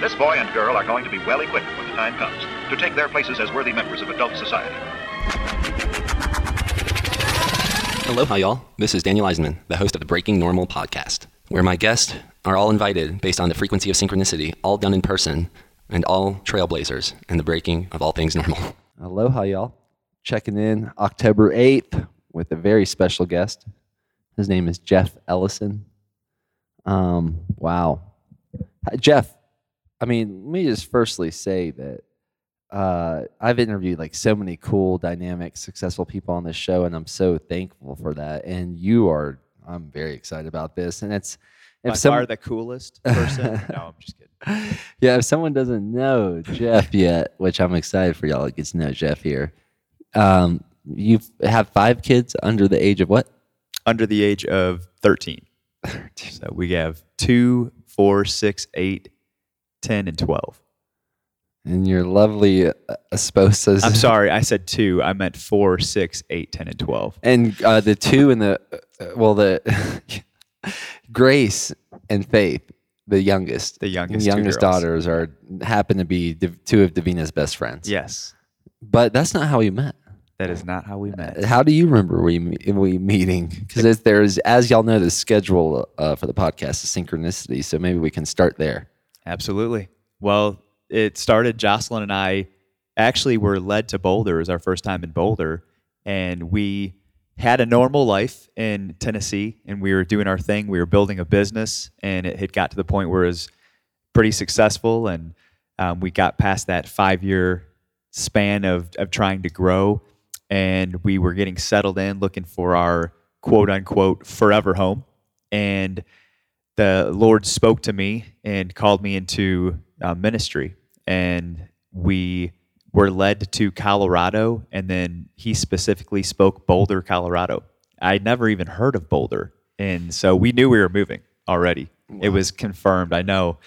This boy and girl are going to be well equipped when the time comes to take their places as worthy members of adult society. Aloha, y'all. This is Daniel Eisenman, the host of the Breaking Normal podcast, where my guests are all invited based on the frequency of synchronicity, all done in person, and all trailblazers in the breaking of all things normal. Aloha, y'all. Checking in October 8th with a very special guest. His name is Jeff Ellison. Um, wow. Hi, Jeff, I mean, let me just firstly say that uh, I've interviewed like so many cool, dynamic, successful people on this show, and I'm so thankful for that. And you are, I'm very excited about this. And it's, By if some- far the coolest person. no, I'm just kidding. yeah, if someone doesn't know Jeff yet, which I'm excited for y'all to get to know Jeff here, um, you have five kids under the age of what? Under the age of 13. So we have two, four, six, eight, 10, and 12. And your lovely uh, esposas. I'm sorry, I said two. I meant four, six, eight, 10, and 12. And uh, the two and the, uh, well, the Grace and Faith, the youngest, The youngest youngest daughters are happen to be Div- two of Davina's best friends. Yes, But that's not how we met. that is not how we met. How do you remember we we meeting? Because there's, as y'all know, the schedule uh, for the podcast is synchronicity. So maybe we can start there. Absolutely. Well, it started, Jocelyn and I actually were led to Boulder. Was our first time in Boulder. And we had a normal life in Tennessee and we were doing our thing. We were building a business and it had got to the point where it was pretty successful. And um, we got past that five year span of, of trying to grow. And we were getting settled in, looking for our quote unquote forever home. And the Lord spoke to me and called me into uh, ministry. And we were led to Colorado. And then he specifically spoke Boulder, Colorado. I'd never even heard of Boulder. And so we knew we were moving already. It was confirmed. I know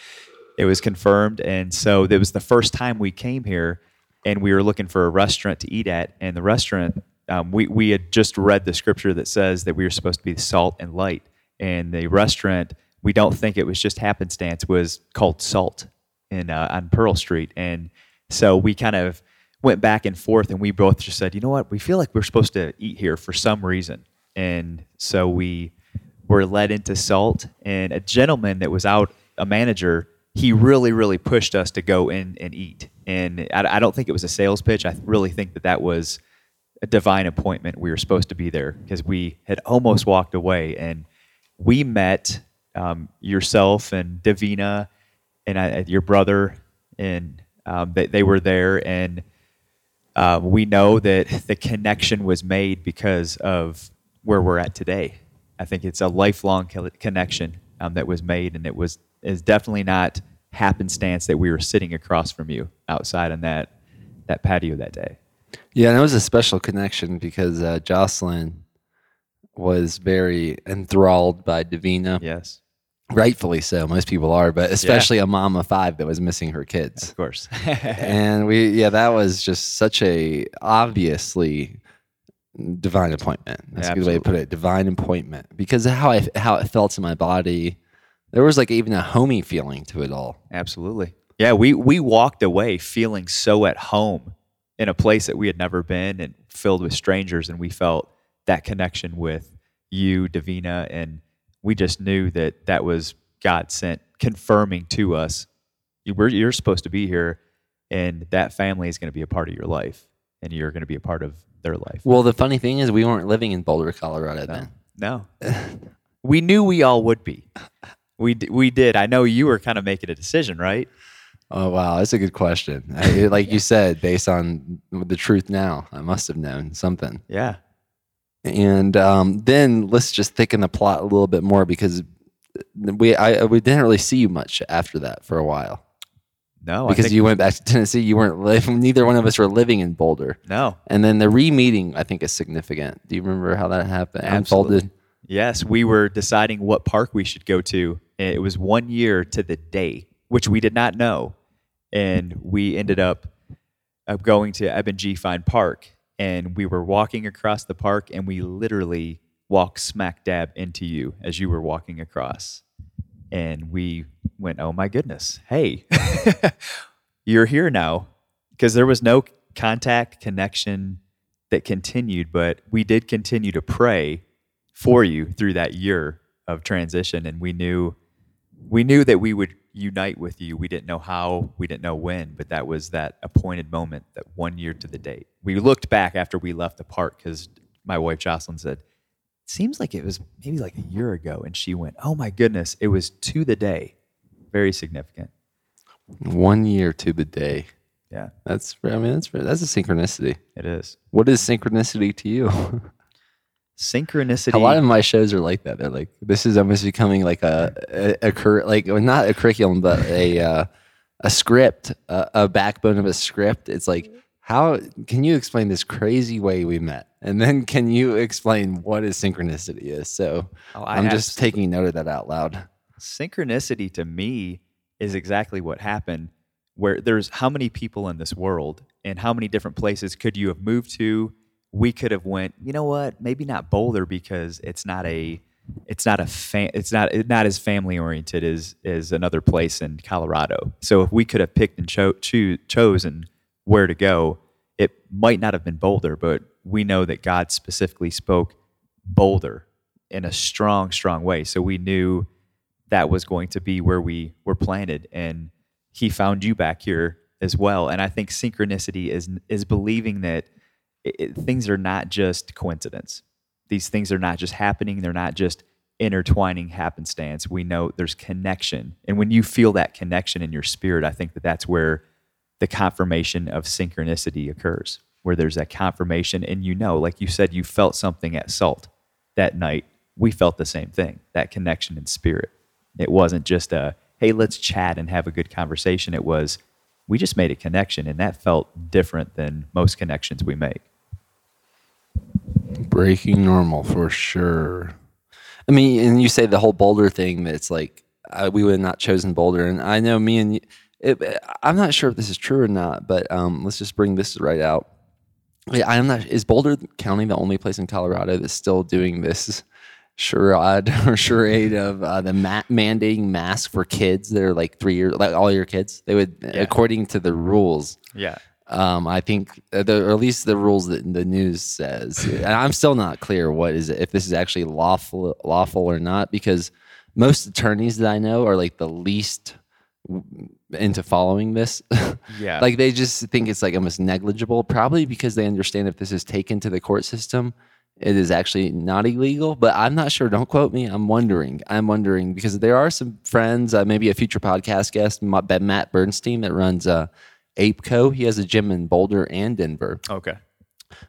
it was confirmed. And so it was the first time we came here and we were looking for a restaurant to eat at. And the restaurant, um, we, we had just read the scripture that says that we were supposed to be salt and light. And the restaurant, we don't think it was just happenstance, was called Salt in, uh, on Pearl Street. And so we kind of went back and forth and we both just said, you know what, we feel like we're supposed to eat here for some reason. And so we were led into Salt, and a gentleman that was out, a manager, he really, really pushed us to go in and eat. And I, I don't think it was a sales pitch. I really think that that was a divine appointment. We were supposed to be there because we had almost walked away, and we met um, yourself and Davina and I, your brother, and um, they, they were there, and uh, we know that the connection was made because of where we're at today. I think it's a lifelong connection um, that was made, and it was is definitely not happenstance that we were sitting across from you outside on that that patio that day. Yeah, and it was a special connection because uh, Jocelyn was very enthralled by Davina. Yes, Rightfully so. Most people are, but especially a mom of five that was missing her kids. of course. and we, yeah, that was just such a obviously divine appointment. That's a good way to put it. Divine appointment because of how I how it felt in my body. There was like even a homey feeling to it all. Absolutely. Yeah, we we walked away feeling so at home in a place that we had never been and filled with strangers, and we felt that connection with you, Davina, and we just knew that that was God sent, confirming to us, you were you're supposed to be here, and that family is going to be a part of your life, and you're going to be a part of their life. Well, the funny thing is, we weren't living in Boulder, Colorado then. No, we knew we all would be. We d- we did. I know you were kind of making a decision, right? Oh wow, that's a good question. I, like you said, based on the truth now, I must have known something. Yeah. And um, then let's just thicken the plot a little bit more because we I we didn't really see you much after that for a while No, I because you went back to Tennessee. You weren't living. Neither one of us were living in Boulder. no. And then the re-meeting, I think, is significant. Do you remember how that happened? Unfolded. Yes, we were deciding what park we should go to. and It was one year to the day, which we did not know, and we ended up uh, going to Eben G. Fine Park, and we were walking across the park, and we literally walked smack dab into you as you were walking across, and we went, "Oh my goodness, hey, you're here now," because there was no contact connection that continued, but we did continue to pray for you through that year of transition, and we knew we knew that we would unite with you. We didn't know how, we didn't know when, but that was that appointed moment, that one year to the date. We looked back after we left the park because my wife Jocelyn said, it seems like it was maybe like a year ago. And she went, Oh my goodness, it was to the day. Very significant. One year to the day. Yeah, That's I mean that's that's a synchronicity. it is. What is synchronicity to you? Synchronicity. a lot of my shows are like that. They're like this is almost becoming like a a, a cur- like well, not a curriculum but a uh, a script, a, a backbone of a script. It's like how can you explain this crazy way we met, and then can you explain what is synchronicity is? So Oh, I'm just taking note of that out loud. synchronicity to me is exactly what happened where there's how many people in this world and how many different places could you have moved to we could have went you know what? Maybe not boulder because it's not a it's not a fa- it's not it's not as family oriented as as another place in colorado. So if we could have picked and cho- choo- chosen where to go it might not have been boulder but we know that god specifically spoke boulder in a strong strong way. So we knew that was going to be where we were planted and he found you back here as well. And i think synchronicity is is believing that it, things are not just coincidence. These things are not just happening. They're not just intertwining happenstance. We know there's connection. And when you feel that connection in your spirit i think that that's where the confirmation of synchronicity occurs where there's that confirmation. And you know like you said you felt something at salt that night. We felt the same thing that connection in spirit. It wasn't just a hey let's chat and have a good conversation. It was we just made a connection. And that felt different than most connections we make Breaking normal for sure. I mean, and you say the whole Boulder thing. That's like uh, we would have not chosen Boulder, and I know me and you, it, I'm not sure if this is true or not, but um, let's just bring this right out. Yeah, I'm not. Is Boulder County the only place in Colorado that's still doing this charade or charade of uh, the ma- mandating masks for kids that are like three years, like all your kids? They would, according to the rules. yeah Um, I think, uh, the, or at least the rules that the news says. and I'm still not clear what is it, if this is actually lawful, lawful or not, because most attorneys that I know are like the least into following this. Yeah. like they just think it's like almost negligible, probably because they understand if this is taken to the court system, it is actually not illegal. But I'm not sure. Don't quote me. I'm wondering. I'm wondering because there are some friends, uh, maybe a future podcast guest, Matt Bernstein, that runs uh, ApeCo. He has a gym in Boulder and Denver. okay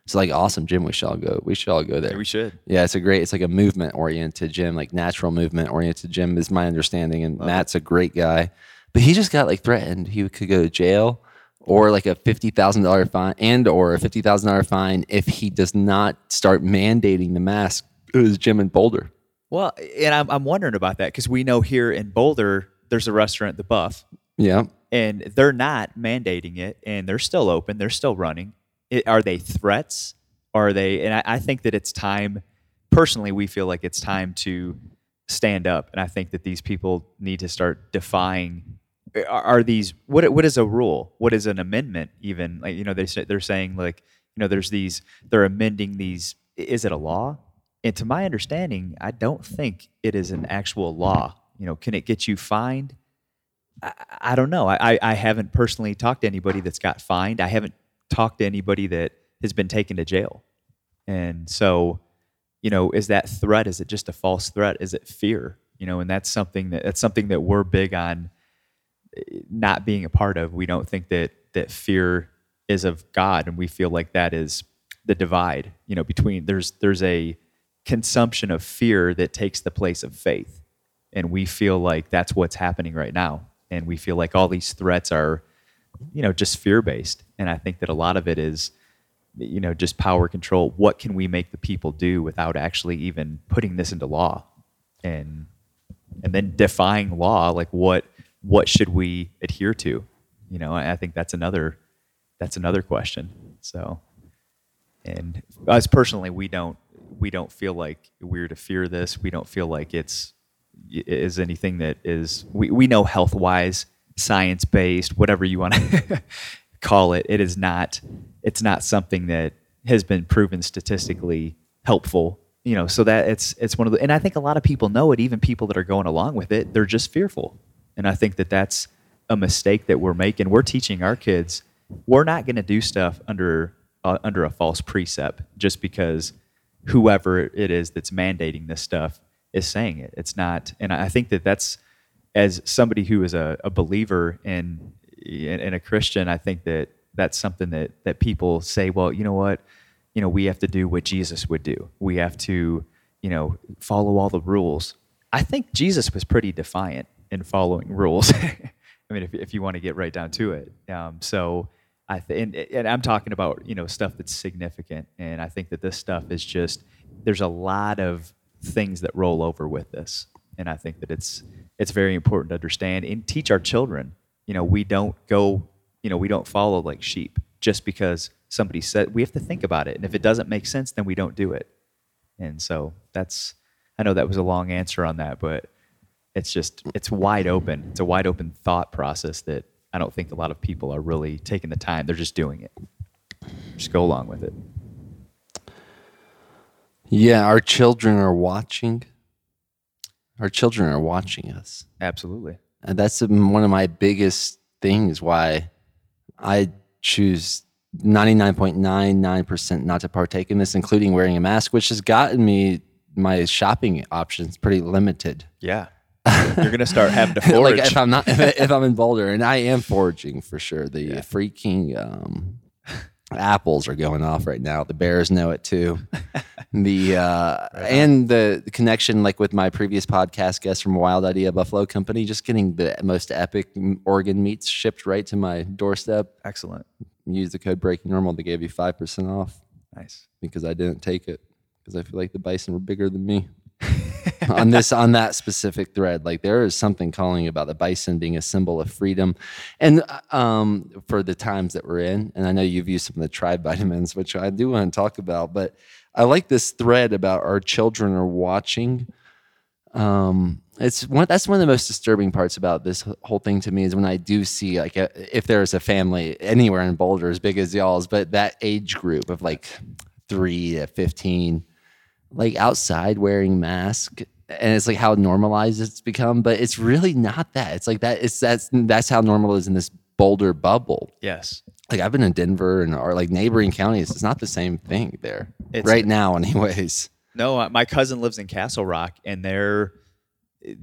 It's like awesome gym. We should all go. We should all go there. we should Yeah, it's a great. It's like a movement oriented gym, like natural movement oriented gym, is my understanding. And Matt's a great guy, but he just got like threatened. He could go to jail or like a fifty thousand dollar fine, and or a fifty thousand dollar fine if he does not start mandating the mask at his gym in Boulder. well and i'm, I'm wondering about that because we know here in boulder there's a restaurant the buff Yeah, and they're not mandating it and they're still open they're still running. It, are they threats? Are they and I, I think that it's time personally we feel like it's time to stand up and i think that these people need to start defying are, are these what what is a rule? What is an amendment even? Like you know they they're saying like you know there's these they're amending these is it a law? And to my understanding i don't think it is an actual law. You know can it get you fined I, I don't know. I, I- haven't personally talked to anybody that's got fined. I haven't talked to anybody that has been taken to jail. And so, you know, is that threat? Is it just a false threat? Is it fear? You know, and that's something that that's something that we're big on eh, not being a part of. We don't think that that fear is of God, and we feel like that is the divide. You know, between there's there's a consumption of fear that takes the place of faith and we feel like that's what's happening right now and we feel like all these threats are you know just fear based and i think that a lot of it is you know just power control. What can we make the people do without actually even putting this into law? And and then defying law like what what should we adhere to? You know i think that's another that's another question. So and us personally we don't we don't feel like we're to fear this. We don't feel like it's is anything that is we, we know health wise, science based, whatever you want to call it. It is not it's not something that has been proven statistically helpful. You know, so that it's it's one of the and I think a lot of people know it. Even people that are going along with it, they're just fearful. And I think that that's a mistake that we're making. We're teaching our kids we're not going to do stuff under uh, under a false precept just because whoever it is that's mandating this stuff is saying it. It's not, and I think that that's as somebody who is a, a believer in in a Christian. I think that that's something that that people say. Well, you know what, you know, we have to do what Jesus would do. We have to, you know, follow all the rules. I think Jesus was pretty defiant in following rules. I mean, if, if you want to get right down to it. Um, so I th- and, and I'm talking about you know stuff that's significant, and I think that this stuff is just there's a lot of things that roll over with this, and I think that it's it's very important to understand and teach our children. You know, we don't go, you know, we don't follow like sheep just because somebody said we have to think about it, and if it doesn't make sense, then we don't do it. And so that's I know that was a long answer on that, but it's just it's wide open. It's a wide open thought process that I don't think a lot of people are really taking the time. They're just doing it. Just go along with it. Yeah, our children are watching. Our children are watching us. Absolutely. And that's one of my biggest things why I choose 99.99% not to partake in this, including wearing a mask, which has gotten me my shopping options pretty limited. Yeah. You're gonna start having to like forage. if I'm not if, if I'm in Boulder, and I am foraging for sure. The Yeah. freaking um, apples are going off right now. The bears know it too. the uh, and the, the connection, like with my previous podcast guest from Wild Idea Buffalo Company, just getting the most epic organ meats shipped right to my doorstep. Excellent. Use the code Breaking Normal They gave you five percent off Nice. because I didn't take it because I feel like the bison were bigger than me. on this on that specific thread like there is something calling about the bison being a symbol of freedom and uh, um, for the times that we're in and i know you've used some of the tribe vitamins which i do want to talk about but i like this thread about our children are watching um, it's one that's one of the most disturbing parts about this whole thing to me is when I do see like a, if there's a family anywhere in Boulder as big as y'all's, but that age group of like three to fifteen, like outside wearing mask, and it's like how normalized it's become, but it's really not that. It's like that. It's that's that's how normal it is in this Boulder bubble. Yes. Like I've been in Denver and or like neighboring counties. It's not the same thing there It's- right now, anyways. No, uh, my cousin lives in Castle Rock, and they're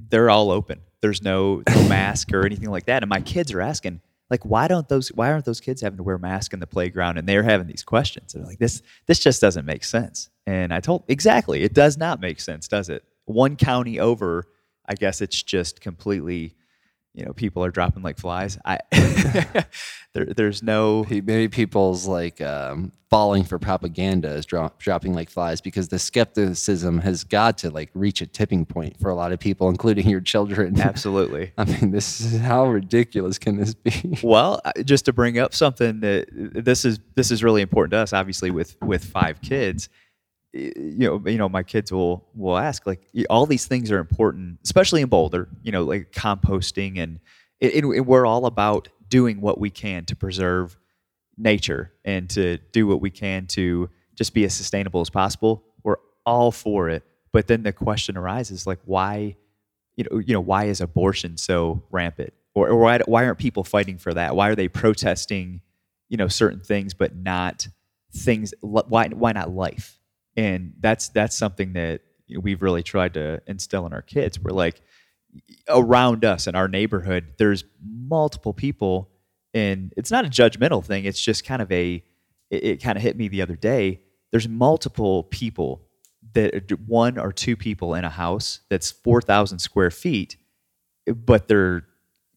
they're all open. There's no, no mask or anything like that. And my kids are asking, like, why don't those? Why aren't those kids having to wear masks in the playground? And they're having these questions. And like, this this just doesn't make sense. And I told exactly, it does not make sense, does it? One county over, I guess it's just completely, you know, people are dropping like flies. I there, there's no Maybe people's like um, falling for propaganda is drop, dropping like flies because the skepticism has got to like reach a tipping point for a lot of people, including your children. absolutely. I mean, this is how ridiculous can this be? Well, just to bring up something that this is this is really important to us. Obviously, with with five kids, you know, you know, my kids will will ask like all these things are important, especially in Boulder. You know, like composting and it, it, we're all about doing what we can to preserve nature and to do what we can to just be as sustainable as possible. We're all for it, but then the question arises like why you know, you know, why is abortion so rampant, or, or why, why aren't people fighting for that? Why are they protesting, you know, certain things, but not things? Why, why not life? And that's that's something that we've really tried to instill in our kids. We're like, around us in our neighborhood, there's multiple people, and it's not a judgmental thing. It's just kind of a, it, it kind of hit me the other day. There's multiple people that one or two people in a house that's 4,000 square feet, but they're,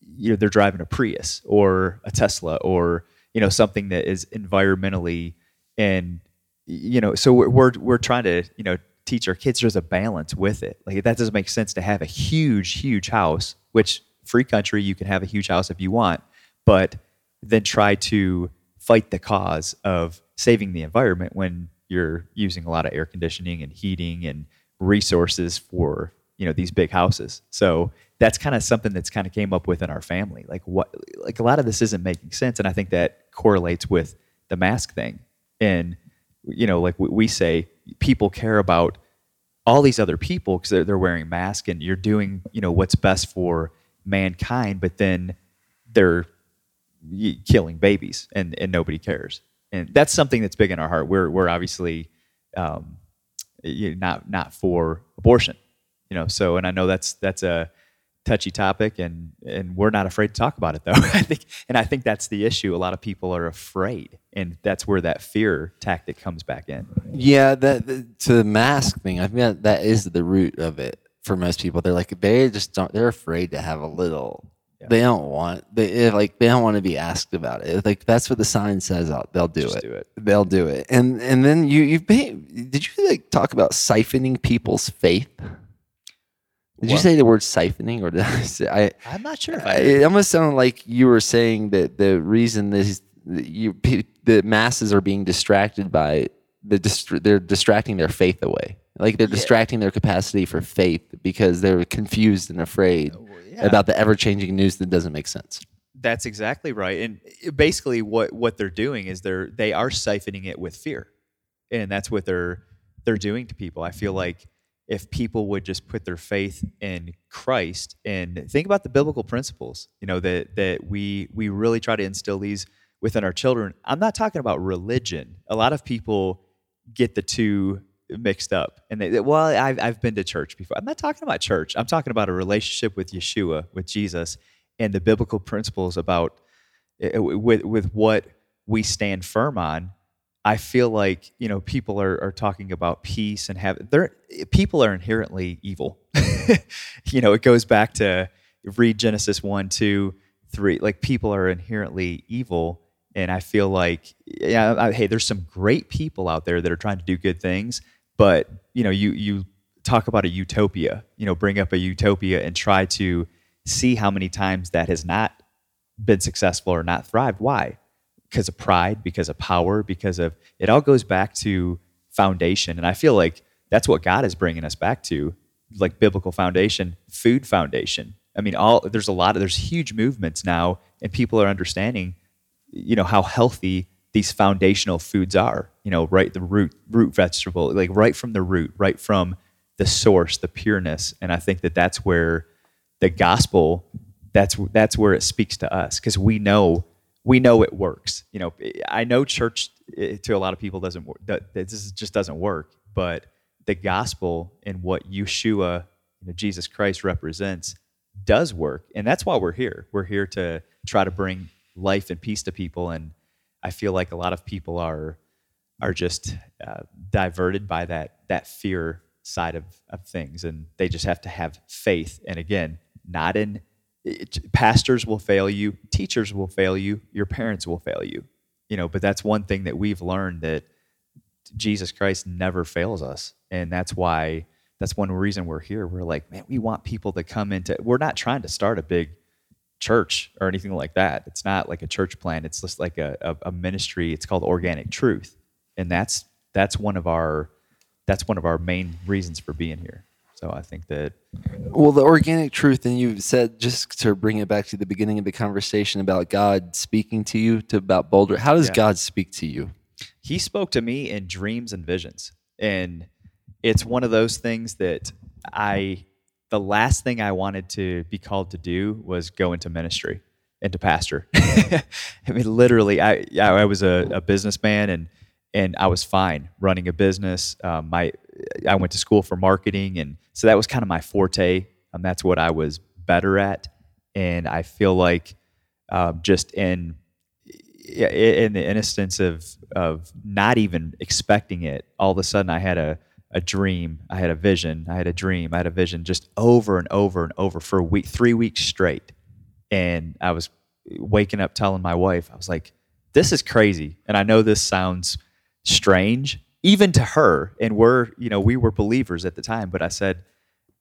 you know, they're driving a Prius or a Tesla or, you know, something that is environmentally and, you know, so we're, we're, we're trying to, you know, teach our kids there's a balance with it. Like that doesn't make sense to have a huge, huge house, which free country, you can have a huge house if you want, but then try to fight the cause of saving the environment when you're using a lot of air conditioning and heating and resources for you know these big houses. So that's kind of something that's kind of came up within our family. Like what like a lot of this isn't making sense, and I think that correlates with the mask thing. And you know, like we say, people care about all these other people because they're, they're wearing masks, and you're doing you know what's best for mankind, but then they're killing babies, and and nobody cares. And that's something that's big in our heart. We're we're obviously um, not not for abortion, you know. So, and I know that's that's a touchy topic, and and we're not afraid to talk about it though. I think, and I think that's the issue. A lot of people are afraid, and that's where that fear tactic comes back in. Yeah, that the, to the mask thing. I mean that is the root of it for most people. They're like they just don't. They're afraid to have a little. Yeah. They don't want they like they don't want to be asked about it. Like that's what the sign says. Out, they'll do it. do it. They'll do it. And and then you you did you like talk about siphoning people's faith? Did you say the word siphoning, or did I say? I, I'm not sure. I, it almost sounded like you were saying that the reason this you the masses are being distracted by the dist- they're distracting their faith away. Like they're yeah. distracting their capacity for faith because they're confused and afraid oh, yeah. about the ever changing news that doesn't make sense. That's exactly right. And basically, what what they're doing is they're they are siphoning it with fear, and that's what they're they're doing to people. I feel like if people would just put their faith in Christ and think about the biblical principles, you know, that that we we really try to instill these within our children. I'm not talking about religion. A lot of people get the two mixed up. And they, well, I've, I've been to church before. I'm not talking about church. I'm talking about a relationship with Yeshua, with Jesus, and the biblical principles about eh, with with what we stand firm on I feel like you know people are, are talking about peace and have they people are inherently evil. you know, it goes back to read Genesis one, two, three. Like people are inherently evil, and I feel like yeah, I, hey, there's some great people out there that are trying to do good things, but you know, you you talk about a utopia. You know, bring up a utopia and try to see how many times that has not been successful or not thrived. Why? Because of pride, because of power, because of it all goes back to foundation. And I feel like that's what God is bringing us back to, like biblical foundation, food foundation. I mean, all there's a lot of there's huge movements now, and people are understanding, you know, how healthy these foundational foods are. You know, right the root root vegetable, like right from the root, right from the source, the pureness. And I think that that's where the gospel that's that's where it speaks to us because we know we know it works. You know, I know church eh, to a lot of people doesn't work. This just doesn't work. But the gospel and what Yeshua, you know, Jesus Christ represents, does work, and that's why we're here. We're here to try to bring life and peace to people, and I feel like a lot of people are are just uh, diverted by that that fear side of, of things, and they just have to have faith. And again, not in it, pastors will fail you, teachers will fail you, your parents will fail you. You know, but that's one thing that we've learned that Jesus Christ never fails us. And that's why that's one reason we're here. We're like, man, we want people to come into we're not trying to start a big church or anything like that. It's not like a church plan. It's just like a, a, a ministry. It's called organic truth. And that's that's one of our that's one of our main reasons for being here. So I think that. Well, the organic truth, and you said just to bring it back to the beginning of the conversation about God speaking to you to about Boulder. How does yeah. God speak to you? He spoke to me in dreams and visions, and it's one of those things that I. The last thing I wanted to be called to do was go into ministry, into pastor. I mean, literally, I I was a, a businessman and and I was fine running a business. Um, my I went to school for marketing, and so that was kind of my forte. and that's what I was better at, and I feel like um, just in in the instance of of not even expecting it, all of a sudden I had a a dream, I had a vision, I had a dream, I had a vision, just over and over and over for a week, three weeks straight, and I was waking up telling my wife, I was like, "This is crazy," and I know this sounds strange even to her and we're you know we were believers at the time but i said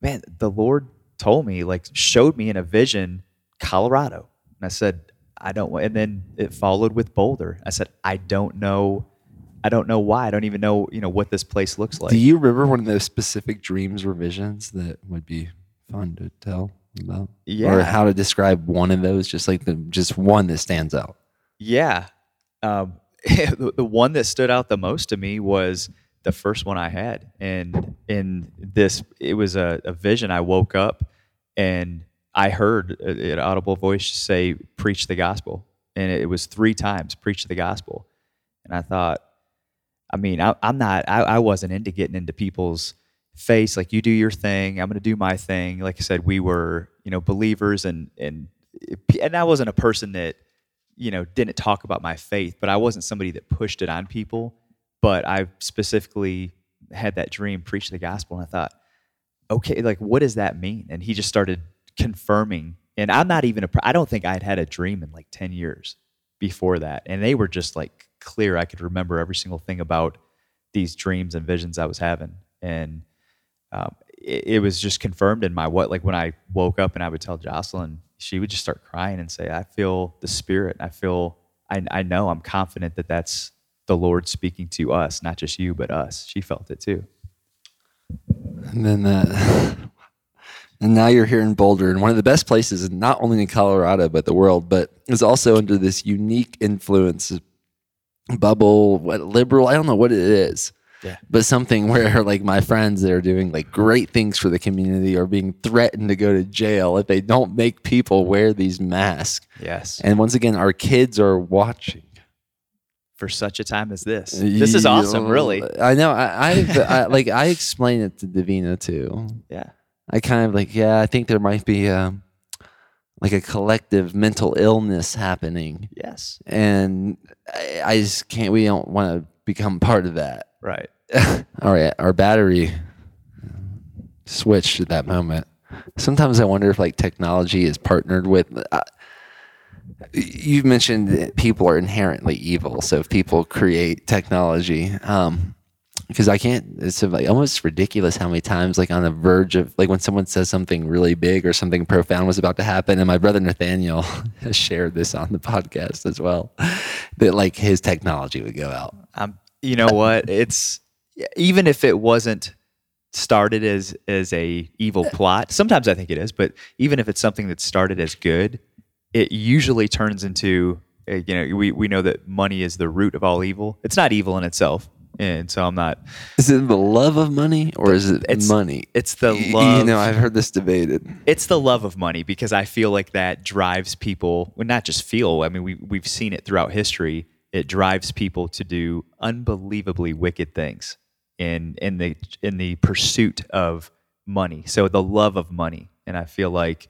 man the lord told me like showed me in a vision colorado and i said i don't and then it followed with boulder i said i don't know I don't know why. I don't even know, you know, what this place looks like. Do you remember one of those specific dreams or visions that would be fun to tell about? Yeah. Or how to describe one of those, just like the just one that stands out. Yeah. Um, the, one that stood out the most to me was the first one I had. And in this, it was a, a vision. I woke up and I heard an audible voice say, Preach the gospel. And it was three times, Preach the gospel. And I thought, I mean, I, am not, I, I wasn't into getting into people's face. Like, you do your thing, I'm going to do my thing. Like I said, we were, you know, believers and, and, and I wasn't a person that, you know, didn't talk about my faith, but I wasn't somebody that pushed it on people. But I specifically had that dream, preach the gospel, and I thought, okay, like, what does that mean? And he just started confirming. And I'm not even a, I don't think I'd had a dream in like 10 years before that. And they were just like clear. I could remember every single thing about these dreams and visions I was having. And um, it, it was just confirmed in my what, like when I woke up and I would tell Jocelyn, she would just start crying and say, I feel the spirit. I feel, I, I know, I'm confident that that's the Lord speaking to us, not just you, but us. She felt it too. And then that, uh, and now you're here in Boulder, and one of the best places, not only in Colorado but the world, but is also under this unique influence bubble, what liberal, I don't know what it is. Yeah. But something where like my friends that are doing like great things for the community are being threatened to go to jail if they don't make people wear these masks. Yes. And once again, our kids are watching. For such a time as this. This is awesome, really. I know. I, I, I like I explain it to Davina too. Yeah. I kind of like, yeah, I think there might be um, like a collective mental illness happening, Yes. and I, I just can't. We don't want to become part of that. Right. All right, our battery switched at that moment. Sometimes I wonder if like technology is partnered with. Uh, you mentioned that people are inherently evil, so if people create technology, um, because I can't. It's like almost ridiculous how many times, like on the verge of, like when someone says something really big or something profound was about to happen, and my brother Nathaniel has shared this on the podcast as well, that like his technology would go out. Um, you know what? It's even if it wasn't started as as a evil plot. Sometimes I think it is, but even if it's something that started as good, it usually turns into uh, you know we we know that money is the root of all evil. It's not evil in itself, and so I'm not. Is it the love of money or is it It's- money? It's the Y- love. You know, I've heard this debated. it's the love of money because I feel like that drives people. Well, not just feel. I mean, we we've seen it throughout history. It drives people to do unbelievably wicked things in in the in the pursuit of money. So the love of money, and I feel like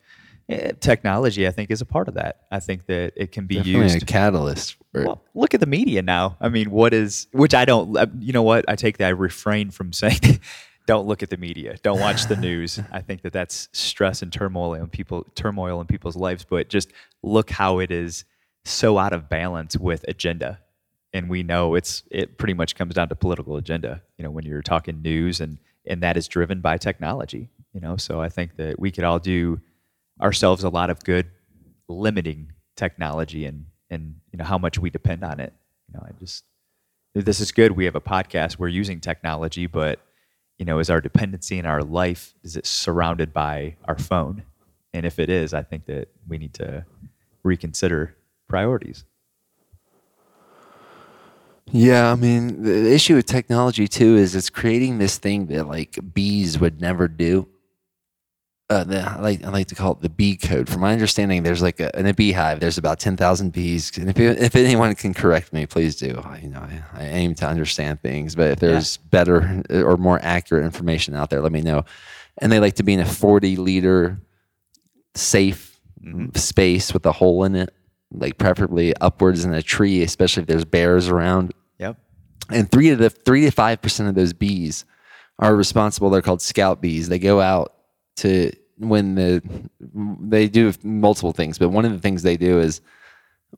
eh, technology. I think is a part of that. I think that it can be Definitely used a catalyst. For, well, look at the media now. I mean, what is which I don't. You know what? I take that. I refrain from saying. Don't look at the media. Don't watch the news. I think that that's stress and turmoil in people, turmoil in people's lives. But just look how it is so out of balance with agenda, and we know it's it pretty much comes down to political agenda. You know, when you're talking news, and and that is driven by technology. You know, so I think that we could all do ourselves a lot of good limiting technology and and you know how much we depend on it. You know, I just this is good. We have a podcast. We're using technology, but you know, is our dependency in our life is it surrounded by our phone? And if it is, I think that we need to reconsider priorities. Yeah, I mean, the issue with technology too is it's creating this thing that like bees would never do. Uh, the, I like I like to call it the bee code. From my understanding, there's like a, in a beehive, there's about ten thousand bees. And if if anyone can correct me, please do. I, you know, I, I aim to understand things, but if there's better or more accurate information out there, let me know. And they like to be in a forty liter safe space with a hole in it, like preferably upwards in a tree, especially if there's bears around. And three of the three to five percent of those bees are responsible. They're called scout bees. They go out to when the they do multiple things, but one of the things they do is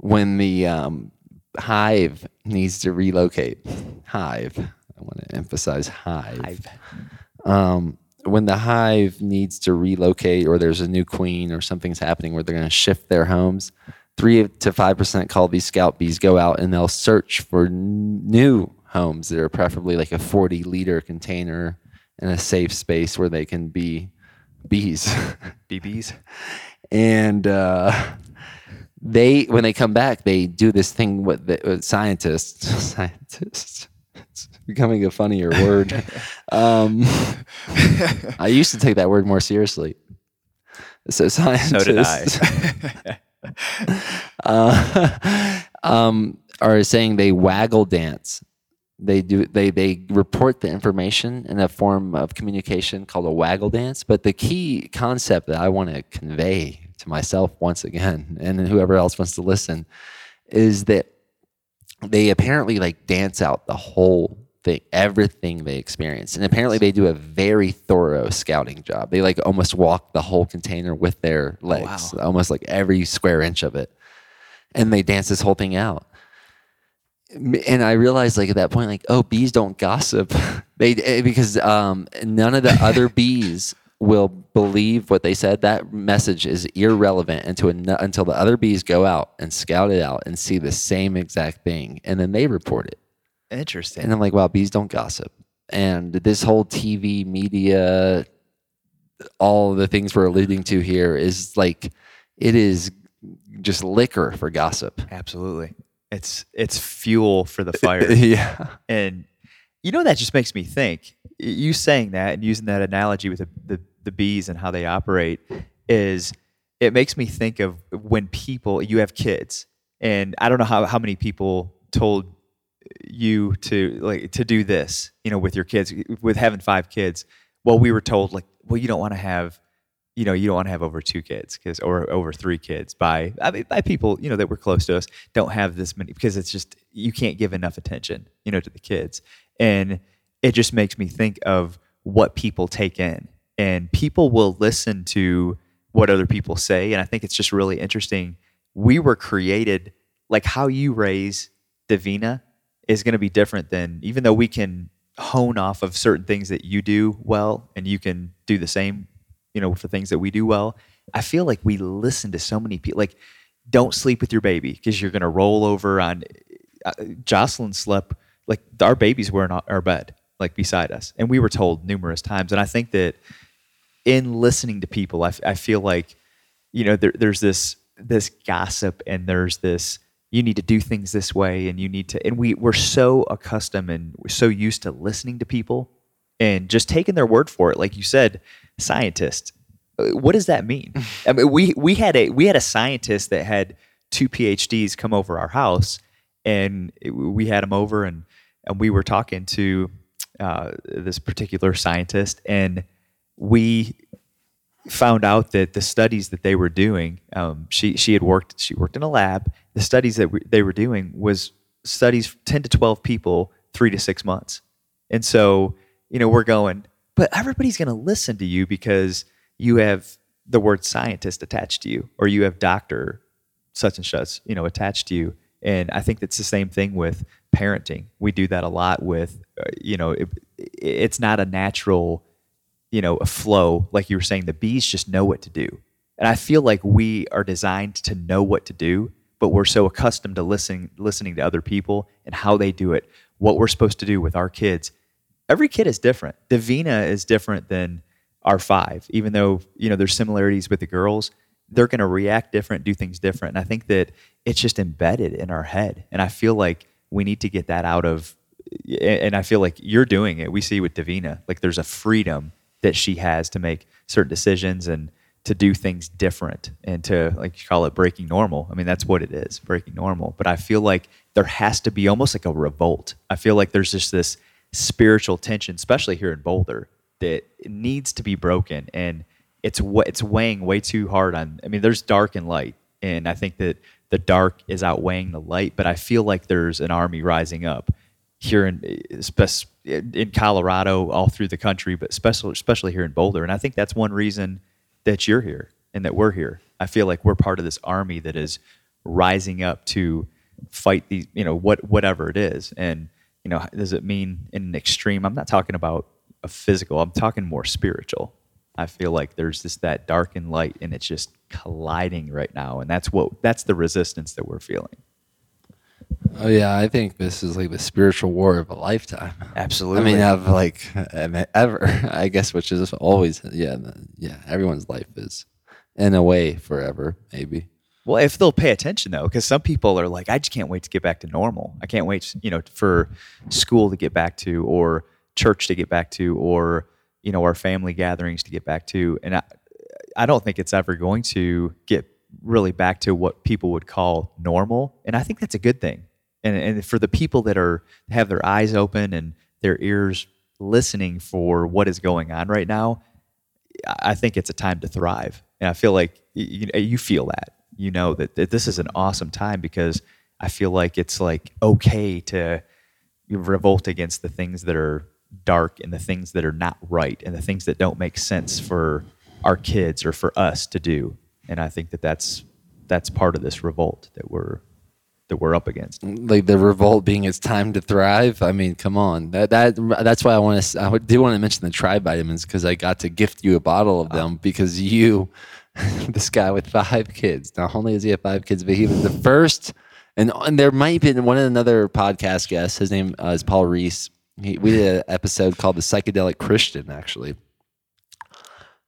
when the um, hive needs to relocate. Hive. I want to emphasize hive. Um, when the hive needs to relocate, or there's a new queen, or something's happening where they're going to shift their homes, three to five percent call these scout bees go out and they'll search for n- new homes that are preferably like a 40 liter container in a safe space where they can be bees. BBs. and uh, they when they come back they do this thing with, the, with scientists scientists it's becoming a funnier word um, i used to take that word more seriously so scientists So did I. uh, um, are saying they waggle dance. They do they they report the information in a form of communication called a waggle dance. But the key concept that I want to convey to myself once again, and whoever else wants to listen, is that they apparently like dance out the whole thing, everything they experience, and apparently they do a very thorough scouting job. They like almost walk the whole container with their legs, almost like every square inch of it, and they dance this whole thing out and I realized like at that point, like, oh, bees don't gossip. they eh, because um, none of the other bees will believe what they said. That message is irrelevant until until the other bees go out and scout it out and see the same exact thing, and then they report it. Interesting. And I'm like, wow, bees don't gossip. And this whole TV media, all the things we're alluding to here is like, it is just liquor for gossip. Absolutely. It's it's fuel for the fire. yeah. And you know that just makes me think. You saying that and using that analogy with the, the, the bees and how they operate is it makes me think of when people you have kids and I don't know how, how many people told you to like to do this, you know, with your kids, with having five kids. Well, we were told like, well, you don't want to have you know, you don't want to have over two kids because, or over three kids by, I mean, by people, you know, that were close to us don't have this many because it's just, you can't give enough attention, you know, to the kids. And it just makes me think of what people take in and people will listen to what other people say. And I think it's just really interesting. We were created like how you raise Davina is going to be different than even though we can hone off of certain things that you do well and you can do the same you know, for things that we do well. I feel like we listen to so many people. Like, don't sleep with your baby because you're going to roll over on. Uh, Jocelyn slept like our babies were in our bed, like beside us, and we were told numerous times. And I think that in listening to people, I, f- I feel like you know there, there's this this gossip and there's this you need to do things this way and you need to and we we're so accustomed and we're so used to listening to people and just taking their word for it. Like you said scientist. Uh, what does that mean? I mean we we had a we had a scientist that had two phds come over our house and it- we had him over and and we were talking to uh, this particular scientist and we found out that the studies that they were doing, um, she she had worked she worked in a lab. The studies that we, they were doing was studies ten to twelve people, three to six months, and so you know we're going, but everybody's going to listen to you because you have the word scientist attached to you, or you have doctor such and such, you know, attached to you. And I think that's the same thing with parenting. We do that a lot with, uh, you know, it, it's not a natural you know, a flow, like you were saying, the bees just know what to do. And I feel like we are designed to know what to do, but we're so accustomed to listening listening to other people and how they do it, what we're supposed to do with our kids. Every kid is different. Davina is different than our five, even though, you know, there's similarities with the girls. They're going to react different, do things different. And I think that it's just embedded in our head. And I feel like we need to get that out of and I feel like you're doing it. We see with Davina, like there's a freedom that she has to make certain decisions and to do things different and to like you call it breaking normal. I mean, that's what it is, breaking normal. But I feel like there has to be almost like a revolt. I feel like there's just this spiritual tension, especially here in Boulder, that needs to be broken and it's it's weighing way too hard on I mean, there's dark and light. And I think that the dark is outweighing the light, but I feel like there's an army rising up here in in Colorado, all through the country, but especially especially here in Boulder. And I think that's one reason that you're here and that we're here. I feel like we're part of this army that is rising up to fight these, you know, what whatever it is. And you know, does it mean in an extreme? I'm not talking about a physical. I'm talking more spiritual. I feel like there's this that dark and light, and it's just colliding right now, and that's what that's the resistance that we're feeling. Oh yeah, I think this is like the spiritual war of a lifetime. Absolutely. I mean, of like ever, I guess, which is always yeah, yeah. Everyone's life is, in a way, forever. Maybe. Well, if they'll pay attention though, because some people are like, I just can't wait to get back to normal. I can't wait, you know, for school to get back to, or church to get back to, or you know, our family gatherings to get back to. And I, I don't think it's ever going to get really back to what people would call normal. And I think that's a good thing. And and for the people that are have their eyes open and their ears listening for what is going on right now, I think it's a time to thrive. And I feel like you, you feel that you know that, that this is an awesome time because I feel like it's like okay to revolt against the things that are dark and the things that are not right and the things that don't make sense for our kids or for us to do. And I think that that's that's part of this revolt that we're that we're up against. Like the revolt being it's time to thrive. I mean, come on. That that that's why I want to. I do want to mention the Tribe vitamins because I got to gift you a bottle of them because you this guy with five kids. Not only does he have five kids, but he was the first. And, and there might be one another podcast guest. His name uh, is Paul Reese. He, we did an episode called "The Psychedelic Christian," actually,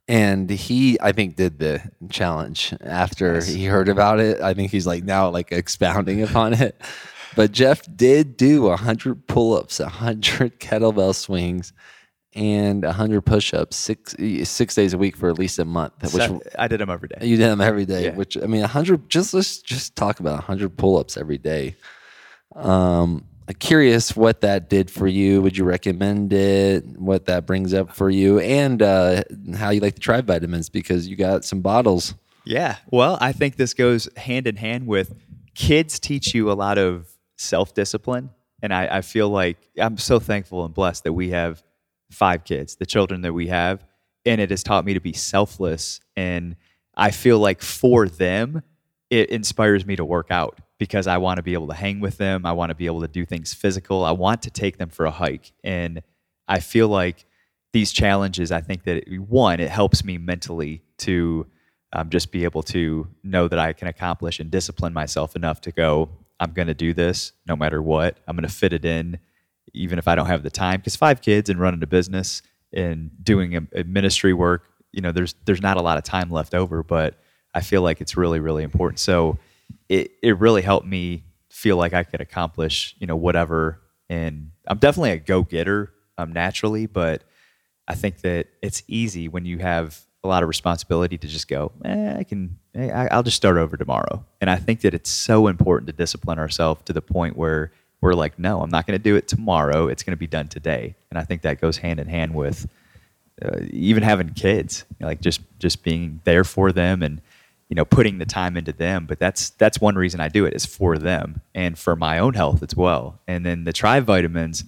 and he I think did the challenge after yes. he heard about it. I think he's like now like expounding upon it. But Jeff did do hundred pull-ups, hundred kettlebell swings, and 100 push-ups six six days a week for at least a month which i did them every day you did them every day yeah. which i mean 100 just let's just talk about 100 pull-ups every day um curious what that did for you. Would you recommend it? What that brings up for you? And uh, how you like the tribe vitamins because you got some bottles. Yeah. Well i think this goes hand in hand with kids teach you a lot of self-discipline. And I, I feel like i'm so thankful and blessed that we have five kids, the children that we have, and it has taught me to be selfless. And I feel like for them, it inspires me to work out because I want to be able to hang with them. I want to be able to do things physical. I want to take them for a hike. And I feel like these challenges, I think that it, one, it helps me mentally to um, just be able to know that I can accomplish and discipline myself enough to go, I'm going to do this no matter what. I'm going to fit it in even if I don't have the time. Because five kids and running a business and doing a, a ministry work, you know, there's there's not a lot of time left over. But I feel like it's really really important. So it it really helped me feel like I could accomplish you know whatever. And I'm definitely a go getter um, naturally, but I think that it's easy when you have a lot of responsibility to just go, eh, I can, eh, I'll just start over tomorrow. And I think that it's so important to discipline ourselves to the point where we're like, no, I'm not going to do it tomorrow. It's going to be done today. And I think that goes hand in hand with uh, even having kids, you know, like just just being there for them and you know putting the time into them. But that's that's one reason I do it is for them and for my own health as well. And then the Tribe vitamins,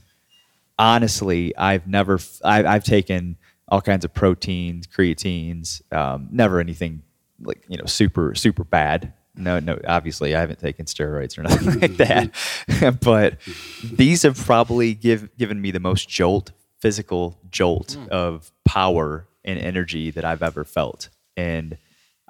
honestly, I've never I've, I've taken all kinds of proteins, creatines, um, never anything like you know super super bad no, no. Obviously, I haven't taken steroids or nothing like that. but these have probably give, given me the most jolt, physical jolt mm. of power and energy that I've ever felt. And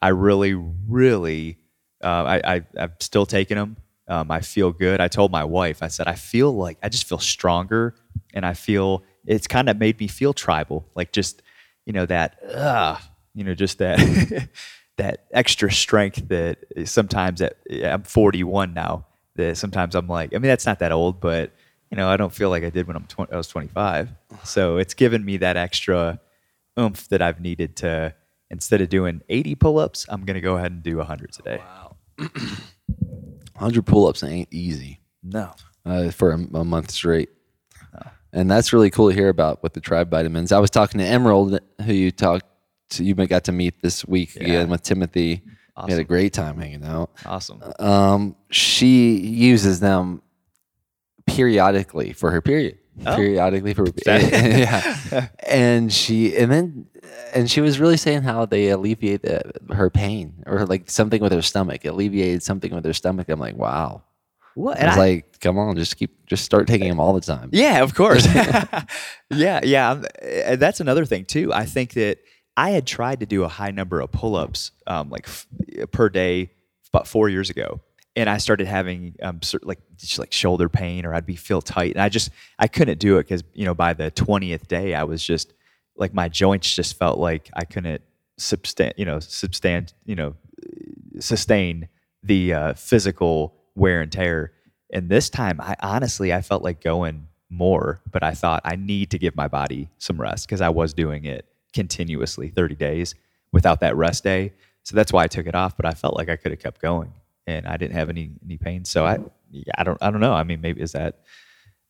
I really, really, uh, I, I, I've still taken them. Um, I feel good. I told my wife, I said, I feel like I just feel stronger, and I feel it's kind of made me feel tribal, like just you know that, uh, you know, just that. that extra strength that sometimes at I'm 41 now that sometimes I'm like I mean that's not that old but you know I don't feel like I did when I'm 20, I was 25 so it's given me that extra oomph that I've needed to instead of doing 80 pull-ups I'm going to go ahead and do 100 today wow 100 pull-ups ain't easy no uh, for a, a, month straight and that's really cool to hear about with the tribe vitamins I was talking to Emerald who you talked to, you got to meet this week yeah. again with Timothy. Awesome. We had a great time hanging out. Awesome. Um, she uses them periodically for her period. Oh. Periodically for yeah, and she and then and she was really saying how they alleviate the, her pain or like something with her stomach alleviated something with her stomach. I'm like, wow. What? And I was I, like, come on, just keep, just start taking them all the time. Yeah, of course. yeah, yeah. That's another thing too. I think that I had tried to do a high number of pull-ups, um, like f- per day, about four years ago, and I started having um, sort like just like shoulder pain, or I'd be feel tight, and I just I couldn't do it because you know by the twentieth day I was just like my joints just felt like I couldn't substan you know substan you know sustain the uh, physical wear and tear. And this time, I honestly I felt like going more, but I thought I need to give my body some rest because I was doing it continuously 30 days without that rest day. So that's why I took it off. But I felt like I could have kept going, and I didn't have any any pain. So I I don't I don't know. I mean, maybe is that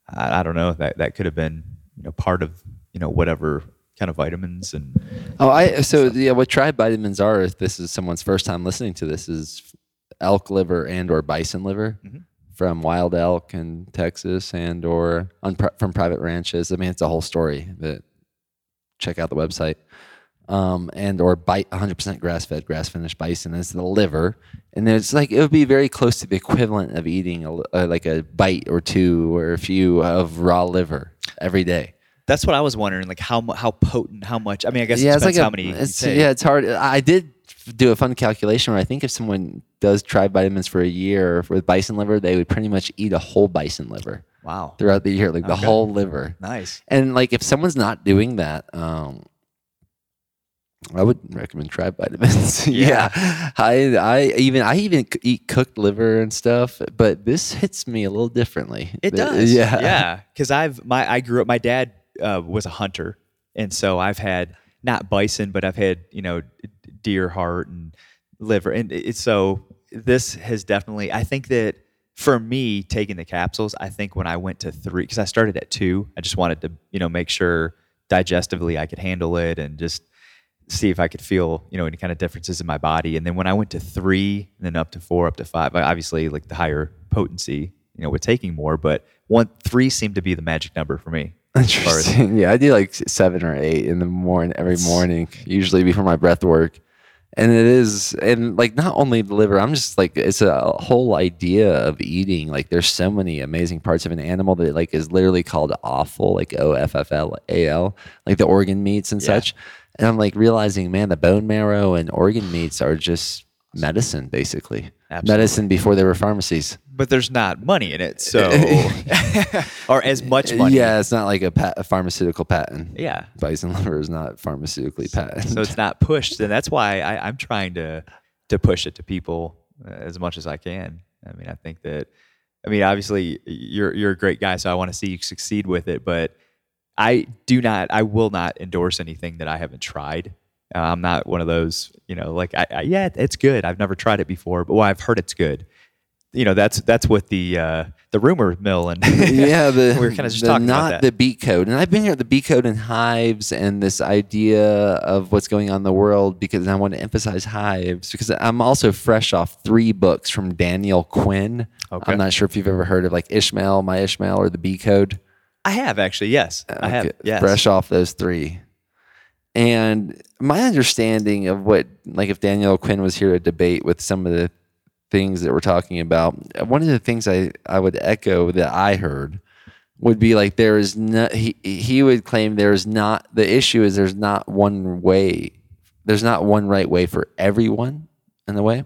I, I don't know that that could have been you know part of you know whatever kind of vitamins and Oh, I so yeah. What tribe vitamins are? If this is someone's first time listening to this, is elk liver and or bison liver Mhm. from wild elk in Texas and or on, from private ranches. I mean, it's a whole story. But check out the website. Um, and or bite 100% grass fed, grass finished bison is the liver, and it's like it would be very close to the equivalent of eating a, uh, like a bite or two or a few of raw liver every day. that's what I was wondering like how how potent how much I mean I guess yeah, it it's depends like how many it's, yeah, it's hard. I did do a fun calculation where I think if someone does Tribe vitamins for a year with bison liver, they would pretty much eat a whole bison liver wow throughout the year, like the whole liver. nice And like if someone's not doing that, um, I would recommend Tribe vitamins. yeah, I I even I even eat cooked liver and stuff, but this hits me a little differently. It The- does. Yeah, Yeah. Because I've my I grew up. My dad uh, was a hunter, and so I've had not bison, but I've had you know deer heart and liver, and it, so this has definitely. I think that for me taking the capsules, I think when I went to three, because I started at two, I just wanted to you know make sure digestively I could handle it and just see if I could feel, you know, any kind of differences in my body. And then when I went to three, and then up to four, up to five, obviously like the higher potency, you know, with taking more, but one three seemed to be the magic number for me. as as- Interesting. Yeah, I do like seven or eight in the morning every morning, usually before my breath work. And it is, and like not only the liver, I'm just like it's a whole idea of eating. Like there's so many amazing parts of an animal that like is literally called offal, like O F F L A L, like the organ meats and Yeah. such. And I'm like realizing, man, the bone marrow and organ meats are just medicine, basically. Absolutely. Medicine before there were pharmacies. but there's not money in it, so or as much money. Yeah, it's not like a, pat, a pharmaceutical patent. Yeah. Bison liver is not pharmaceutically patented. So it's not pushed, and that's why I, I'm trying to to push it to people uh, as much as I can. I mean, I think that, I mean, obviously you're you're a great guy, so I want to see you succeed with it. But I do not, I will not endorse anything that I haven't tried. Uh, I'm not one of those, you know, like I, I, yeah, it's good. I've never tried it before, but well, I've heard it's good. You know, that's that's what the uh, the rumor mill and yeah, the we were kind of just the talking not about that. the beat code, and I've been here at the beat code and hives and this idea of what's going on in the world because I want to emphasize hives because I'm also fresh off three books from Daniel Quinn. Okay. I'm not sure if you've ever heard of like Ishmael, my Ishmael, or the B code. I have actually, yes, I have, Okay, yes, fresh off those three. And my understanding of what, like, if Daniel Quinn was here to debate with some of the things that we're talking about, one of the things I, I would echo that I heard would be like there is not, he he would claim there is not the issue is there's not one way there's not one right way for everyone in the way.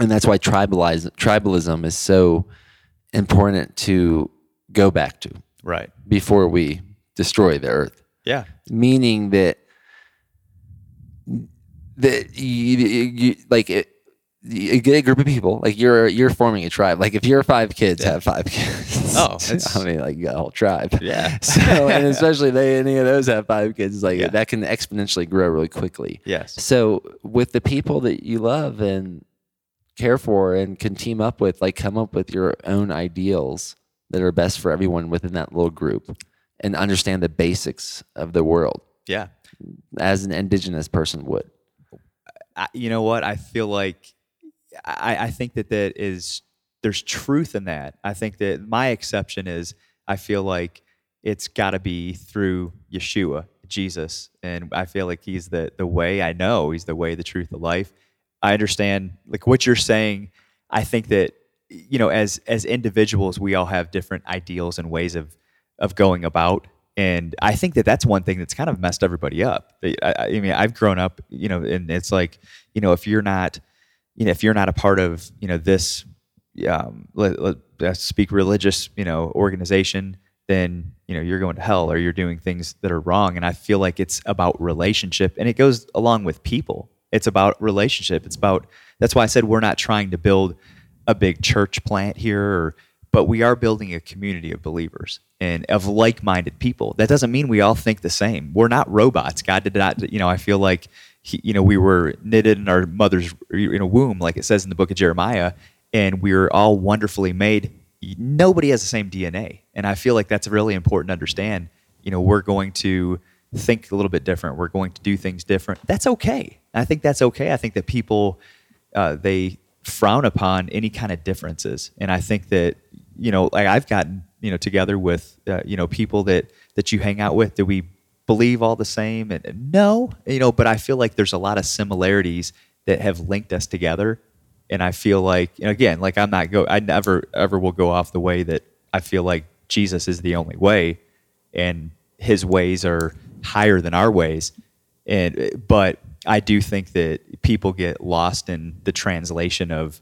And that's why tribalize, tribalism is so important to go back to right, before we destroy the earth. Yeah, meaning that that you, you, like it, you get a group of people like you're you're forming a tribe. Like if your five kids have five kids Oh, i mean like you got a whole tribe. Yeah. so and especially they any of those have five kids like Yeah. that can exponentially grow really quickly. Yes, so with the people that you love and care for and can team up with, like come up with your own ideals that are best for everyone within that little group and understand the basics of the world yeah. as an indigenous person would. I, you know what? I feel like I, I think that that is there's truth in that. I think that my exception is I feel like it's got to be through Yeshua, Jesus, and I feel like he's the the way. I know he's the way, the truth, the life. I understand like what you're saying. I think that you know as as individuals we all have different ideals and ways of of going about and I think that that's one thing that's kind of messed everybody up. I, I mean, I've grown up, you know, and it's like, you know, if you're not, you know, if you're not a part of, you know, this um, let, let, let's speak religious, you know, organization, then you know you're going to hell or you're doing things that are wrong. And I feel like it's about relationship, and it goes along with people. It's about relationship. It's about that's why I said we're not trying to build a big church plant here, or, but we are building a community of believers and of like-minded people. That doesn't mean we all think the same. We're not robots. God did not. You know, I feel like he, you know we were knitted in our mother's you know womb, like it says in the book of Jeremiah, and we're all wonderfully made. Nobody has the same DNA, and I feel like that's really important to understand. You know, we're going to think a little bit different. We're going to do things different. That's okay. I think that's okay. I think that people uh, they frown upon any kind of differences, and I think that you know, like I've gotten you know together with uh, you know people that that you hang out with. that we believe all the same? And, and no, you know, but I feel like there's a lot of similarities that have linked us together, and I feel like you know, again, like I'm not go, I never ever will go off the way that I feel like Jesus is the only way, and His ways are higher than our ways, and but I do think that people get lost in the translation of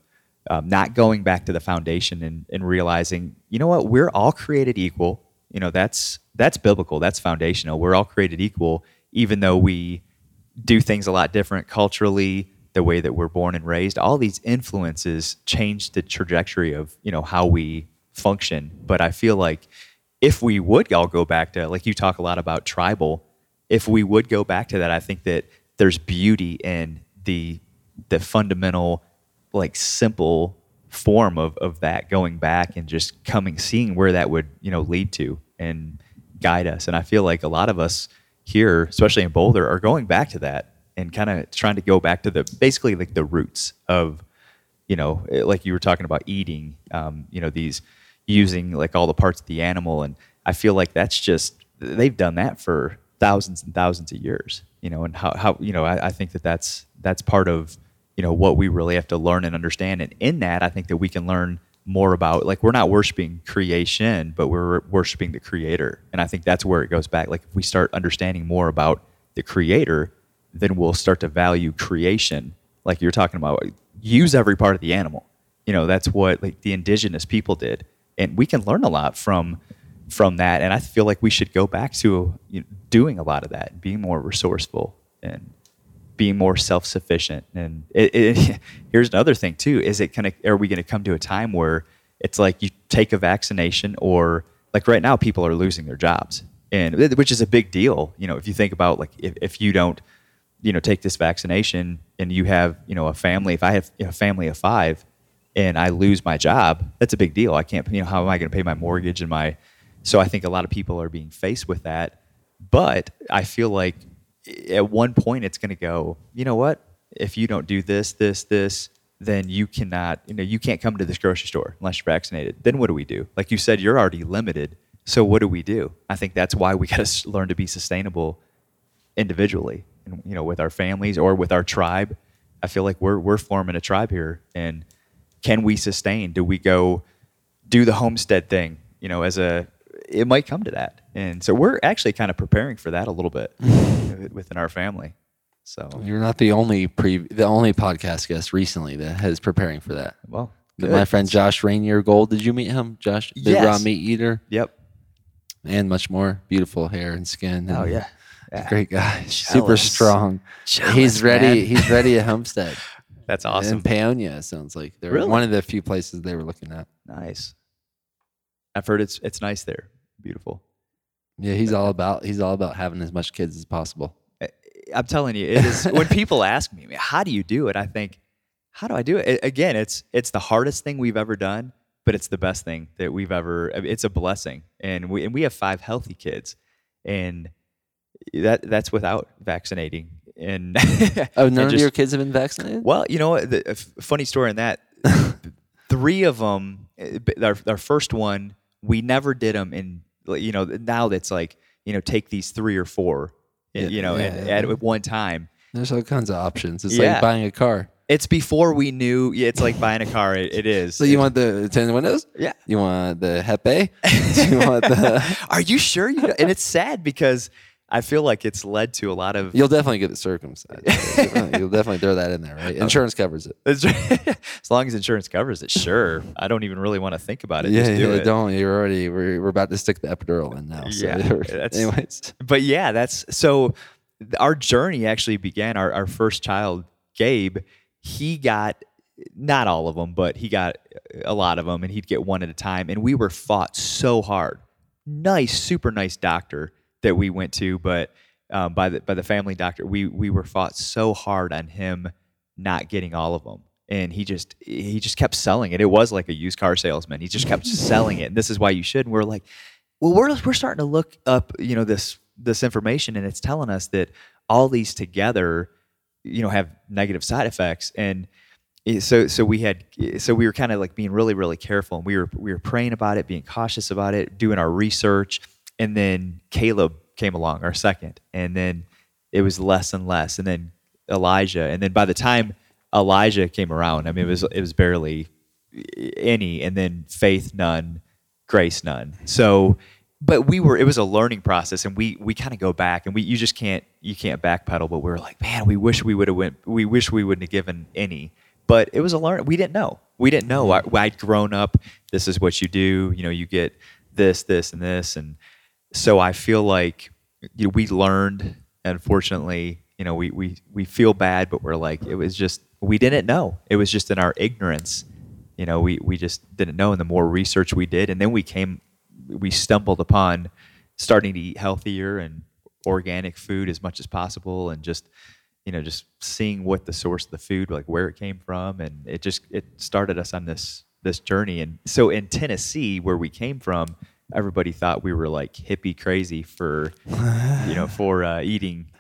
um, not going back to the foundation and, and realizing, you know what, we're all created equal. You know, that's that's biblical. That's foundational. We're all created equal, even though we do things a lot different culturally, the way that we're born and raised. All these influences change the trajectory of you know how we function. But I feel like if we would all go back to, like you talk a lot about tribal, if we would go back to that, I think that there's beauty in the the fundamental like simple form of, of that going back and just coming seeing where that would you know lead to and guide us. And i feel like a lot of us here especially in boulder are going back to that and kind of trying to go back to the basically like the roots of you know eh, like you were talking about eating um, you know these using like all the parts of the animal. And i feel like that's just they've done that for thousands and thousands of years you know and how, how you know I, I think that that's that's part of you know what we really have to learn and understand. And in that i think that we can learn more about like we're not worshiping creation but we're worshiping the creator. And i think that's where it goes back. Like if we start understanding more about the creator then we'll start to value creation. Like you're talking about use every part of the animal. You know that's what like the indigenous people did. And we can learn a lot from from that and i feel like we should go back to you know, doing a lot of that being more resourceful and being more self-sufficient. And it, it, here's another thing too is it kind of are we going to come to a time where it's like you take a vaccination or like right now people are losing their jobs. And which is a big deal you know if you think about like if, if you don't you know take this vaccination and you have you know a family if i have a family of five and i lose my job that's a big deal. I can't you know how am i going to pay my mortgage and my so i think a lot of people are being faced with that. But i feel like at one point it's going to go you know what? If you don't do this this this then you cannot you know you can't come to this grocery store unless you're vaccinated. Then what do we do? Like you said you're already limited. So what do we do? I think that's why we got to learn to be sustainable individually and you know with our families or with our tribe. I feel like we're we're forming a tribe here and can we sustain? Do we go do the homestead thing you know as a it might come to that and so we're actually kind of preparing for that a little bit within our family so You're not the only pre the only podcast guest recently that has preparing for that. well My friend Josh Rainier Gold. Did you meet him, Josh? The Yes. raw meat eater yep and much more. Beautiful hair and skin. oh and yeah, Yeah. Great guy. Super strong. Jealous, he's ready. man. He's ready at Homestead. that's awesome In Paonia, sounds like. They're Really? one of the few places they were looking at. nice i've heard it's it's nice there beautiful Yeah, he's all about he's all about having as much kids as possible. Uh, I'm telling you, it is when people ask me, how do you do it? I think, how do I do it? A- Again, it's it's the hardest thing we've ever done, but it's the best thing that we've ever. It's a blessing, and we and we have five healthy kids, and that that's without vaccinating. And Oh, and none of your kids have been vaccinated? well, you know, the, a f- funny story on that. three of them, eh, our, our first one, we never did them in. You know, now that's like you know, take these three or four, eh, Yeah, you know, yeah, and, yeah. at one time. There's all kinds of options. It's like buying a car. It's before we knew. Yeah, it's like buying a car. It, it is. So you want the tinted windows? Yeah. You want the Hep B? you want the Are you sure? You and it's sad because I feel like it's led to a lot of You'll definitely get it circumcised. You'll definitely throw that in there, right? Oh. Insurance covers it. as long as insurance covers it, sure. I don't even really want to think about it. Yeah, Just do yeah, it. don't. You're already. We're, we're about to stick the epidural in now. So Yeah, that's- anyways, But yeah, that's so our journey actually began. Our, our first child, Gabe, he got not all of them, but he got a lot of them, and he'd get one at a time. And we were fought so hard. Nice, super nice doctor that we went to, but um, by the by the family doctor, we we were fought so hard on him not getting all of them. And he just he just kept selling it. It was like a used car salesman. He just kept selling it. And this is why you should. And we're like, well, we're we're starting to look up, you know, this this information, and it's telling us that all these together, you know, have negative side effects. And so so we had so we were kind of like being really really careful, and we were we were praying about it, being cautious about it, doing our research, and then Caleb came along, our second, and then it was less and less, and then Elijah, and then by the time Elijah came around, I mean, it was it was barely any, and then faith none, grace none. So, but we were it was a learning process, and we we kind of go back, and we you just can't you can't backpedal. But we were like, man, we wish we would have went. We wish we wouldn't have given any. But it was a learn. We didn't know. We didn't know. I, I'd grown up. This is what you do. You know, you get this, this, and this, and so I feel like you know, we learned. Unfortunately, you know, we we we feel bad, but we're like it was just we didn't know. It was just in our ignorance. You know, we we just didn't know. And the more research we did, and then we came, we stumbled upon starting to eat healthier and organic food as much as possible, and just you know just seeing what the source of the food, like where it came from, and it just it started us on this this journey. And so in Tennessee, where we came from, everybody thought we were like hippie crazy for you know for uh, eating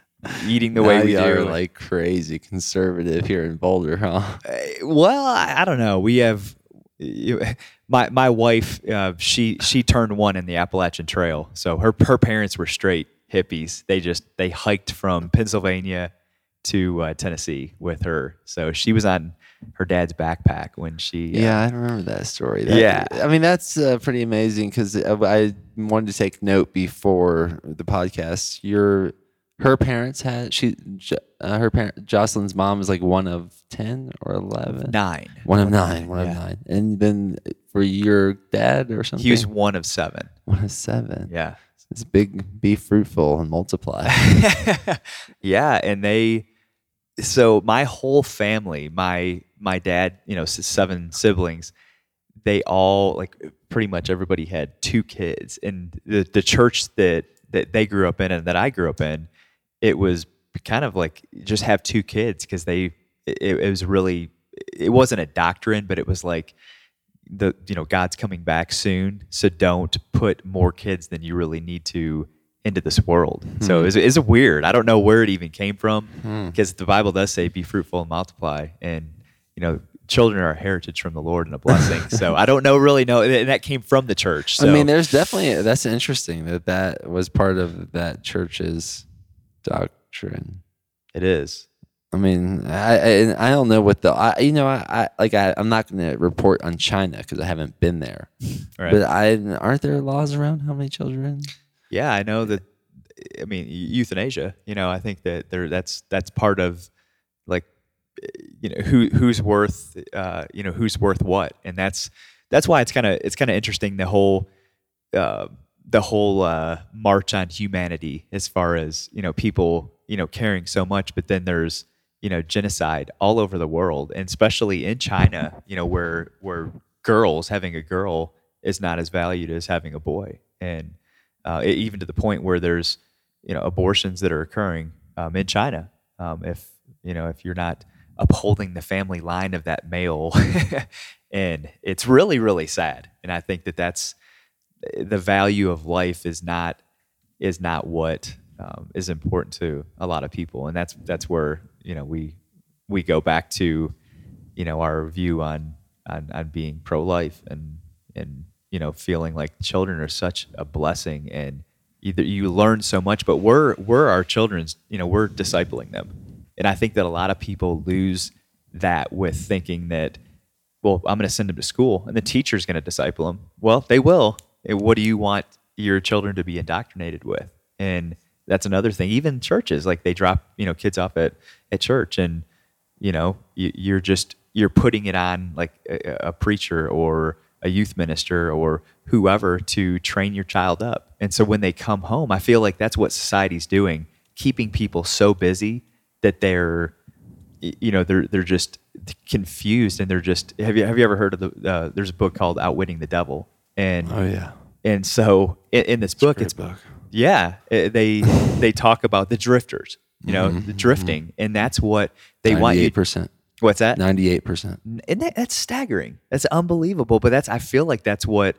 eating the way we do. are like crazy conservative here in Boulder, huh? Uh, well, I, I don't know. We have you, my my wife. Uh, she she turned one in the Appalachian Trail, so her her parents were straight hippies. They just they hiked from Pennsylvania to uh, Tennessee with her. So she was on her dad's backpack when she. uh, Yeah, I remember that story. That- Yeah. I mean that's uh, pretty amazing because I wanted to take note before the podcast. Your her parents had she uh, her parent Jocelyn's mom is like one of ten or eleven. nine. One of nine. One Yeah. of nine. And then for your dad or something, He was one of seven. one of seven. Yeah. It's big. Be fruitful and multiply. yeah, and they so my whole family, my my dad, you know, seven siblings, they all like pretty much everybody had two kids. And the the church that that they grew up in and that I grew up in, it was kind of like just have two kids because they it, it was really it wasn't a doctrine, but it was like the you know God's coming back soon, so don't put more kids than you really need to into this world. So hmm. it's, it's weird. I don't know where it even came from hmm. because the Bible does say be fruitful and multiply, and you know children are a heritage from the Lord and a blessing. so I don't know really know, and that came from the church. So I mean, there's definitely that's interesting that that was part of that church's doctrine. it is. I mean, I I, I don't know what the I you know I, I like I I'm not going to report on China because I haven't been there. Right. But I aren't there laws around how many children? Yeah, I know that. I mean, euthanasia. You know, I think that there that's that's part of like you know who who's worth uh, you know who's worth what, and that's that's why it's kind of it's kind of interesting the whole uh, the whole uh, march on humanity as far as you know people you know caring so much, but then there's you know genocide all over the world, and especially in China, you know where where girls having a girl is not as valued as having a boy, and uh, even to the point where there's you know abortions that are occurring um, in China. Um, if you know if you're not upholding the family line of that male, and it's really really sad. And I think that that's the value of life is not is not what um, is important to a lot of people, and that's that's where you know we we go back to you know our view on on, on being pro life and and you know feeling like children are such a blessing and either you learn so much, but we're we're our children's you know we're discipling them, and I think that a lot of people lose that with thinking that well I'm going to send them to school and the teacher's going to disciple them. Well, they will. And what do you want your children to be indoctrinated with? And that's another thing. Even churches, like they drop you know kids off at at church, and you know you, you're just you're putting it on like a, a preacher or a youth minister or whoever to train your child up. And so when they come home, I feel like that's what society's doing, keeping people so busy that they're you know they're they're just confused and they're just have you have you ever heard of the uh, there's a book called Outwitting the Devil and Oh yeah. and so in, in this book it's book. yeah it- they they talk about the drifters you know Mm-hmm, the drifting and that's what they want you percent. What's that Ninety-eight percent. and that, that's staggering. That's unbelievable. But that's I feel like that's what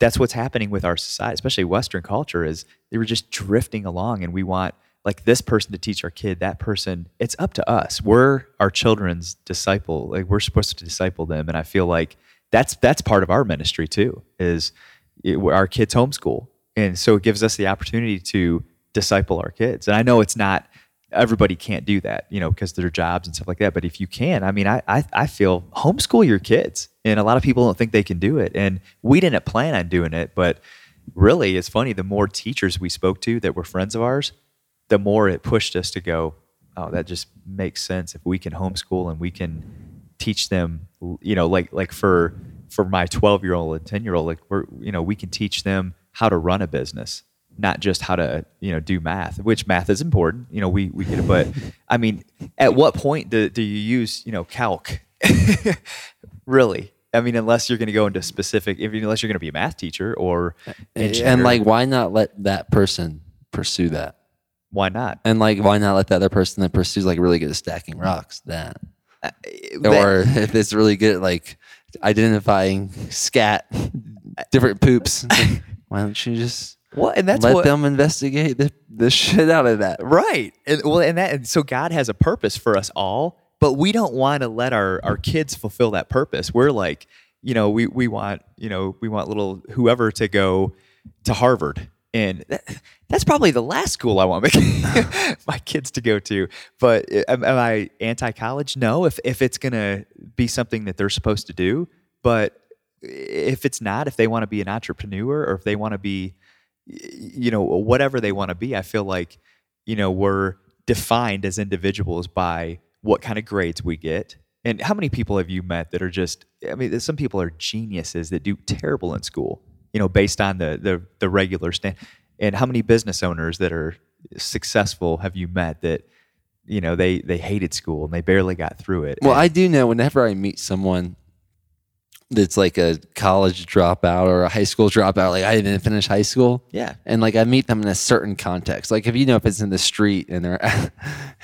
that's what's happening with our society, especially Western culture, is they were just drifting along, and we want like this person to teach our kid, that person. It's up to us. We're our children's disciple. Like we're supposed to disciple them, and I feel like that's that's part of our ministry too. Is it, our kids homeschool, and so it gives us the opportunity to disciple our kids. And I know it's not everybody can't do that, you know, because their jobs and stuff like that. But if you can, I mean, I, I I feel homeschool your kids, and a lot of people don't think they can do it, and we didn't plan on doing it, but really, it's funny. The more teachers we spoke to that were friends of ours, the more it pushed us to go, oh, that just makes sense if we can homeschool and we can teach them, you know, like like for for my 12 year old and 10 year old, like we're you know we can teach them how to run a business not just how to you know do math which math is important you know we we get it but i mean at what point do, do you use you know calc? Really. I mean unless you're going to go into specific if, unless you're going to be a math teacher or engineer, And like, why not let that person pursue that? why not? And like, why not let the other person that pursues like really good at stacking rocks that? Uh, Or if it's really good at like identifying scat, different poops, why don't you just what and that's let what them investigate the, the shit out of that? Right. And well, and that and so God has a purpose for us all, but we don't want to let our our kids fulfill that purpose. We're like, you know, we we want, you know, we want little whoever to go to Harvard. And that, that's probably the last school I want my, my kids to go to. But am, am I anti-college? No. If if it's gonna be something that they're supposed to do, but if it's not, if they want to be an entrepreneur or if they want to be you know whatever they want to be i feel like you know we're defined as individuals by what kind of grades we get. And how many people have you met that are just i mean some people are geniuses that do terrible in school you know based on the the, the regular stand and how many business owners that are successful have you met that you know they they hated school and they barely got through it? Well, And- I do know whenever I meet someone that's like a college dropout or a high school dropout, like I didn't finish high school. yeah And like I meet them in a certain context. Like if you know if it's in the street and they're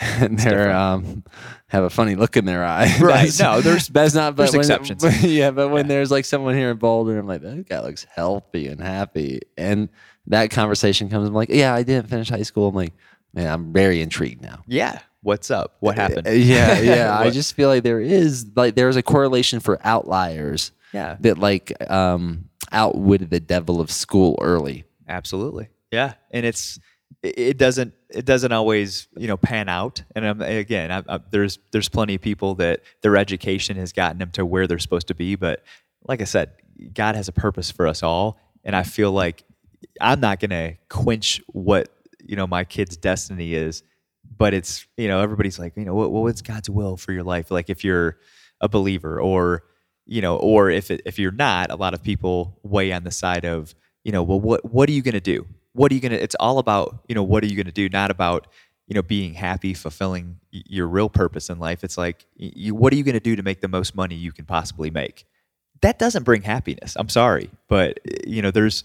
and they're different. um have a funny look in their eye. Right. No, there's- that's not but there's when- exceptions. yeah, but when Yeah. there's like someone here in Boulder, I'm like, that guy looks healthy and happy. And that conversation comes, I'm like, yeah, I didn't finish high school. I'm like, man, I'm very intrigued now. yeah what's up what happened Uh, Yeah, yeah. I just feel like there is like there's a correlation for outliers yeah that like um outwitted the devil of school early. Absolutely. Yeah, and it's it it doesn't it doesn't always you know pan out. And I'm, again, I, I, there's there's plenty of people that their education has gotten them to where they're supposed to be. But like I said, God has a purpose for us all, and I feel like I'm not going to quench what you know my kid's destiny is. But it's you know everybody's like you know what what's God's will for your life? Like if you're a believer or you know or if it, if you're not, a lot of people weigh on the side of you know well what what are you going to do? What are you going to it's all about you know what are you going to do? Not about you know being happy fulfilling your real purpose in life. It's like you, what are you going to do to make the most money you can possibly make? That doesn't bring happiness i'm sorry but you know there's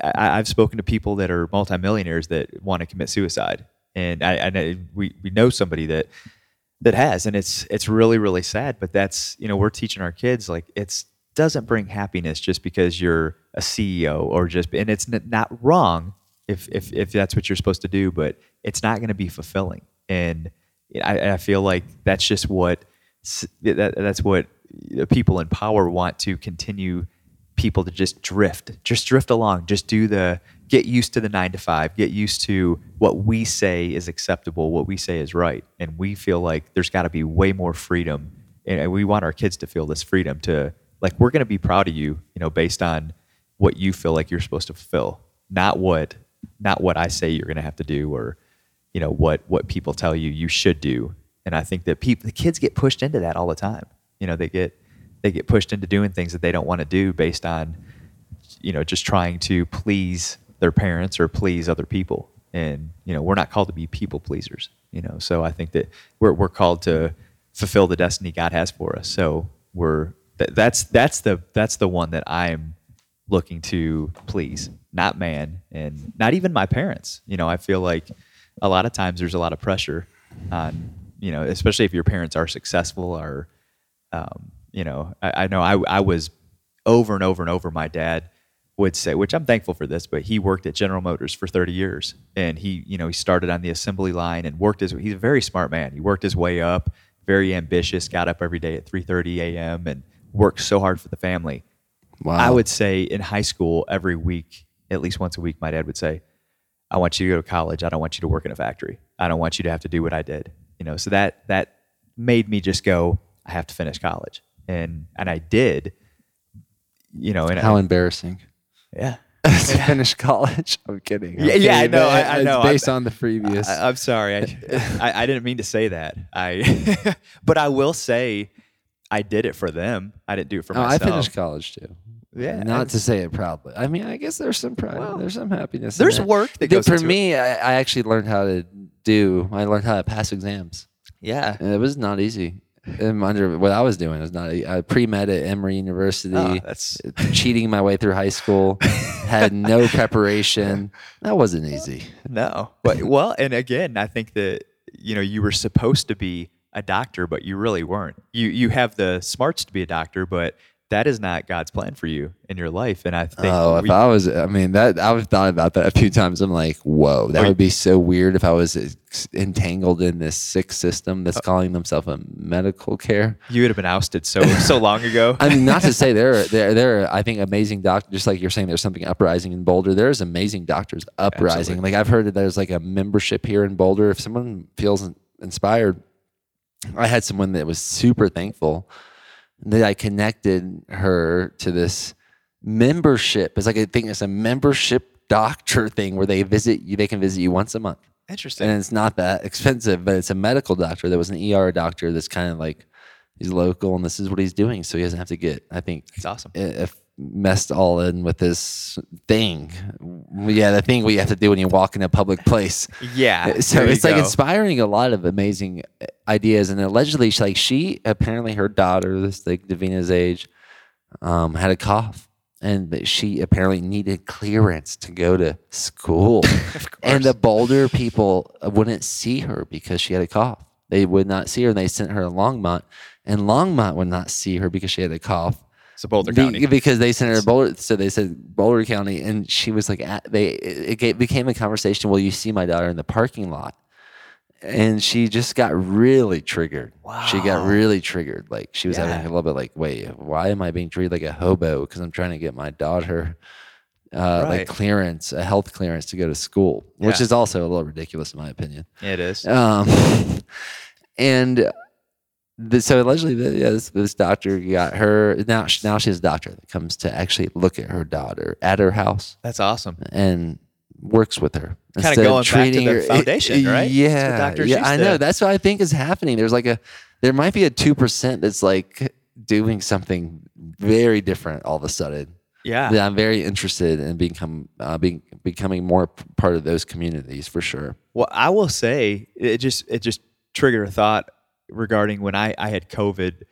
I, i've spoken to people that are multimillionaires that want to commit suicide and i, I know we, we know somebody that that has and it's it's really really sad but that's you know we're teaching our kids like it's doesn't bring happiness just because you're a CEO or just and it's not wrong if if if that's what you're supposed to do but it's not going to be fulfilling. And I, I feel like that's just what that, that's what people in power want to continue people to just drift just drift along just do the get used to the 9 to 5 get used to what we say is acceptable what we say is right and we feel like there's got to be way more freedom and we want our kids to feel this freedom to like we're going to be proud of you you know based on what you feel like you're supposed to fulfill not what not what I say you're going to have to do or you know what what people tell you you should do. And I think that people the kids get pushed into that all the time. You know, they get they get pushed into doing things that they don't want to do based on you know just trying to please their parents or please other people. And you know, we're not called to be people pleasers. You know, so I think that we're we're called to fulfill the destiny God has for us. So we're th- that's that's the that's the one that I'm looking to please, not man, and not even my parents. You know, I feel like a lot of times there's a lot of pressure on you know, especially if your parents are successful or um, you know, I, I know I I was over and over and over. My dad would say, which I'm thankful for this, but he worked at General Motors for 30 years, and he, you know, he started on the assembly line and worked his. He's a very smart man. He worked his way up, very ambitious. Got up every day at 3:30 a.m. and worked so hard for the family. Wow. I would say in high school, every week, at least once a week, my dad would say, "I want you to go to college. I don't want you to work in a factory. I don't want you to have to do what I did." You know, so that that made me just go, "I have to finish college," and and I did. You know, and How I, embarrassing. Yeah. to finish college. I'm kidding. I'm Yeah, yeah, I know, but I- I it's know. Based I'm- on the previous. I, I'm sorry. I, I, I didn't mean to say that. I, but I will say, I did it for them. I didn't do it for Oh, I finished college too. Yeah, Not I- to say it proudly. I mean, I guess there's some pride. there's some happiness. There's work that goes for into it. me. I, I actually learned how to do. I learned how to pass exams. Yeah. And it was not easy. Under what I was doing was not. e- I pre med at Emory University. Oh, that's cheating my way through high school. had no preparation. That wasn't easy. no. But well, and again, I think that you know you were supposed to be a doctor, but you really weren't. You you have the smarts to be a doctor, but that is not God's plan for you in your life. And I think Oh, if we- I was, I mean, that I've thought about that a few times. I'm like, whoa, that Wait. would be so weird if I was entangled in this sick system that's uh, calling themselves a medical care. you would have been ousted so so long ago. I mean, not to say there, there, there. are, I think amazing doctors. Just like you're saying, there's something uprising in Boulder. There's amazing doctors uprising. Absolutely. Like I've heard that there's like a membership here in Boulder. If someone feels inspired, I had someone that was super thankful that I connected her to this membership. It's like I think it's a membership doctor thing where they visit you. They can visit you once a month Interesting. and it's not that expensive, but it's a medical doctor that was an ER doctor that's kind of like he's local and this is what he's doing, so he doesn't have to get. I think It's awesome. if messed all in with this thing. Yeah, the thing we have to do when you walk in a public place. Yeah. So it's like go. inspiring a lot of amazing uh, ideas, and allegedly, she, like she apparently her daughter, this like Davina's age, um, had a cough, and she apparently needed clearance to go to school, and the Boulder people wouldn't see her because she had a cough. They would not see her, and they sent her to Longmont, and Longmont would not see her because she had a cough. So Boulder Be- County. because they sent her to Boulder, so they said Boulder County, and she was like, at, they it, it became a conversation. Will you see my daughter in the parking lot? And she just got really triggered. Wow. She got really triggered. Like she was having a little bit like, wait, why am I being treated like a hobo? Because I'm trying to get my daughter uh, Right. like clearance, a health clearance to go to school, which is also a little ridiculous in my opinion. It is. Um, and the, so allegedly, yeah, this, this doctor got her. Now, she- now she has a doctor that comes to actually look at her daughter at her house That's awesome. and works with her. Instead of going back to the her- foundation, right? That's what Yeah, yeah, I know. That's what I think is happening. There's like a, there might be a two percent that's like doing something very different all of a sudden. Yeah. That I'm very interested in become uh, being becoming more part of those communities for sure. Well, I will say it just it just triggered a thought regarding when I I had COVID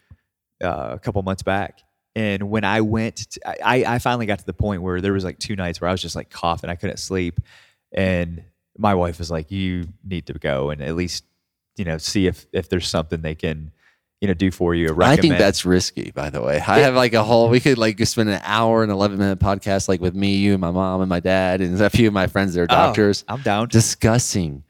uh, a couple months back, and when I went, to, I I finally got to the point where there was like two nights where I was just like coughing, I couldn't sleep, and my wife was like, "You need to go and at least you know see if if there's something they can you know do for you." I think that's risky, by the way. I have like a whole. We could like spend an hour and eleven minute podcast, like with me, you, my mom, and my dad, and a few of my friends that are Oh, doctors, I'm down. discussing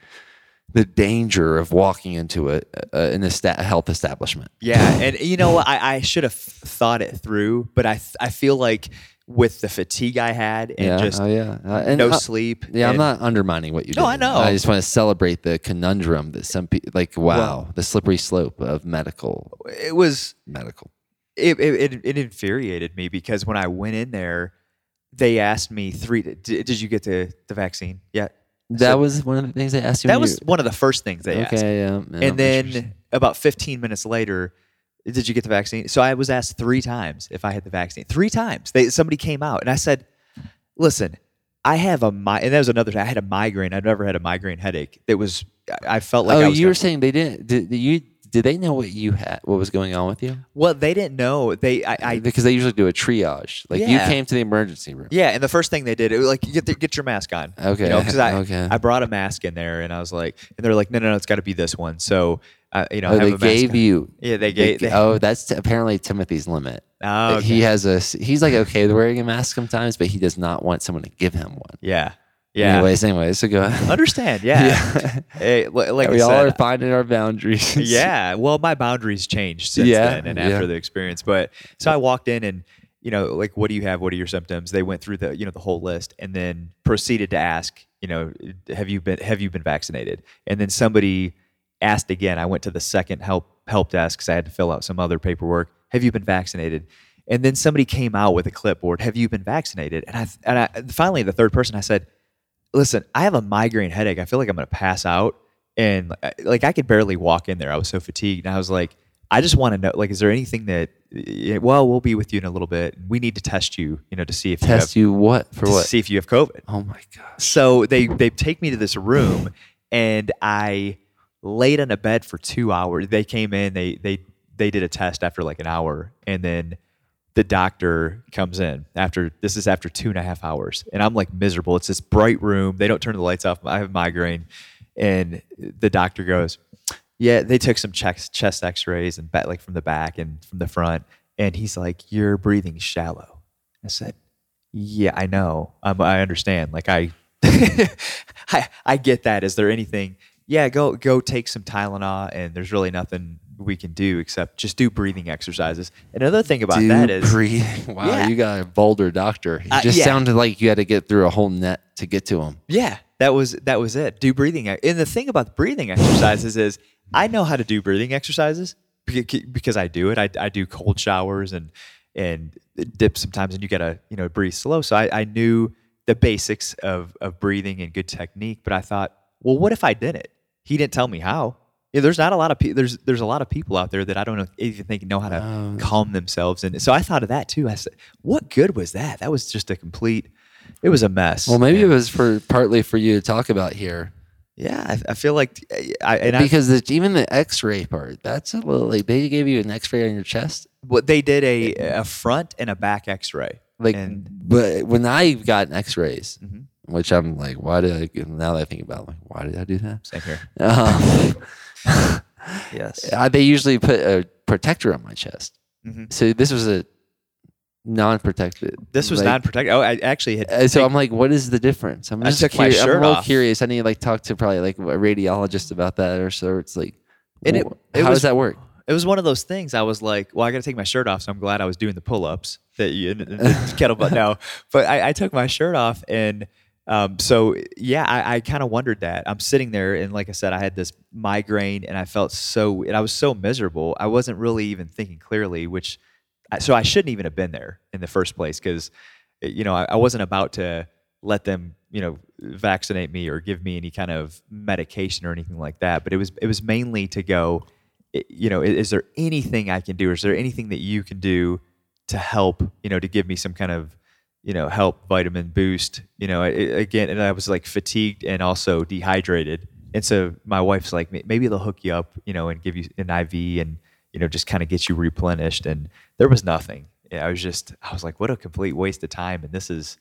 the danger of walking into a, a an esta- health establishment. Yeah, and you know what? I, I should have thought it through, but I I feel like with the fatigue I had and yeah, just oh yeah, Uh, and no I- sleep. Yeah, I'm not undermining what you do. No, I know. I just want to celebrate the conundrum that some people like. Wow, the slippery slope of medical It was medical. it, it it it infuriated me because when I went in there, they asked me three. Did, did you get the the vaccine yet? That So- was one of the things they asked you. That was you- one of the first things they asked. okay. Yeah, yeah, and then about 15 minutes later, did you get the vaccine? So I was asked three times if I had the vaccine. Three times. They somebody came out and I said, "Listen, I have a mi-, and that was another. I had a migraine. I've never had a migraine headache. That was. I felt like oh, I was you were saying they didn't. Did, did you? Did they know what you had? What was going on with you? Well, they didn't know. They. I. I because they usually do a triage. Like you came to the emergency room. yeah, and the first thing they did, it was like, get the, get your mask on. Okay, You know, 'cause I, okay. I brought a mask in there, and I was like, and they're like, no, no, no, it's got to be this one. So, uh, you know, Oh, have they gave on. you. Yeah, they gave. They- they- oh, that's t- apparently Timothy's limit. Oh, okay. He has a. He's like okay with wearing a mask sometimes, but he does not want someone to give him one. Yeah. Yeah. Anyways, anyways, so go ahead. Understand? Yeah. Hey, li- like we I all said, are finding our boundaries. yeah. Well, my boundaries changed since Yeah, then and yeah. after the experience. But so I walked in and you know, like, what do you have? What are your symptoms? They went through the you know the whole list and then proceeded to ask, you know, have you been have you been vaccinated? And then somebody asked again. I went to the second help help desk because I had to fill out some other paperwork. Have you been vaccinated? And then somebody came out with a clipboard. Have you been vaccinated? And I and I finally the third person I said, listen, I have a migraine headache. I feel like I'm going to pass out. And uh, like, I could barely walk in there. I was so fatigued. And I was like, I just want to know, like, is there anything that, well, we'll be with you in a little bit. We need to test you, you know, to see if you Test have, you what for to what? see if you have COVID. Oh my gosh. So they, they take me to this room and I laid on a bed for two hours. They came in, they, they, they did a test after like an hour. And then the doctor comes in after this is after two and a half hours. And i'm like miserable. It's this bright room. They don't turn the lights off. I have migraine. And the doctor goes yeah they took some chest, chest x-rays and ba- like from the back and from the front. And he's like you're breathing shallow. I said yeah i know. Um, i understand. Like I, I i get that. Is there anything yeah go go take some tylenol and there's really nothing we can do except just do breathing exercises another thing about Do that is breathe. Wow, Yeah. you got a bolder doctor. It Uh, just yeah. sounded like you had to get through a whole net to get to him. Yeah, that was that was it. Do breathing. And the thing about the breathing exercises is I know how to do breathing exercises because I do it. I, I do cold showers and and dip sometimes, and you gotta you know breathe slow. So I, I knew the basics of of breathing and good technique. But I thought, well, what if I did it? He didn't tell me how. Yeah, there's not a lot of people. There's there's a lot of people out there that I don't know, even think know how to Oh. calm themselves. And so I thought of that too. I said, what good was that? That was just a complete. It was a mess. Well, maybe it was for partly for you to talk about here yeah, I, I feel like I and I, because the, even the X-ray part that's a little like they gave you an X-ray on your chest. what they did a a front and a back X-ray. Like, and but when I got an X-rays, Mhm. which I'm like, why did I? Now that I think about, it, like, why did I do that? same here. Um, Yes. uh, they usually put a protector on my chest. Mhm. So this was a non-protected. This was like, non-protected. Oh, I actually had. Uh, so I'm like, what is the difference? I'm I just took my curi- I'm shirt a off. curious. I need to like talk to probably like a radiologist about that or so. It's like, And it- it how was- does that work? it was one of those things. I was like, well, I got to take my shirt off, so I'm glad I was doing the pull-ups that you and kettlebell. No, but I, I took my shirt off, and um, so yeah, I, I kind of wondered that. I'm sitting there, and like I said, I had this migraine, and I felt so, and I was so miserable. I wasn't really even thinking clearly, which, so I shouldn't even have been there in the first place because, you know, I, I wasn't about to let them, you know, vaccinate me or give me any kind of medication or anything like that. But it was it was mainly to go, you know, i- is there anything I can do? Is there anything that you can do to help, you know, to give me some kind of, you know, help vitamin boost? You know, I- I- again, and I was like fatigued and also dehydrated. And so my wife's like, maybe they'll hook you up, you know, and give you an IV and, you know, just kind of get you replenished. And there was nothing. I was just, I was like, what a complete waste of time. And this is,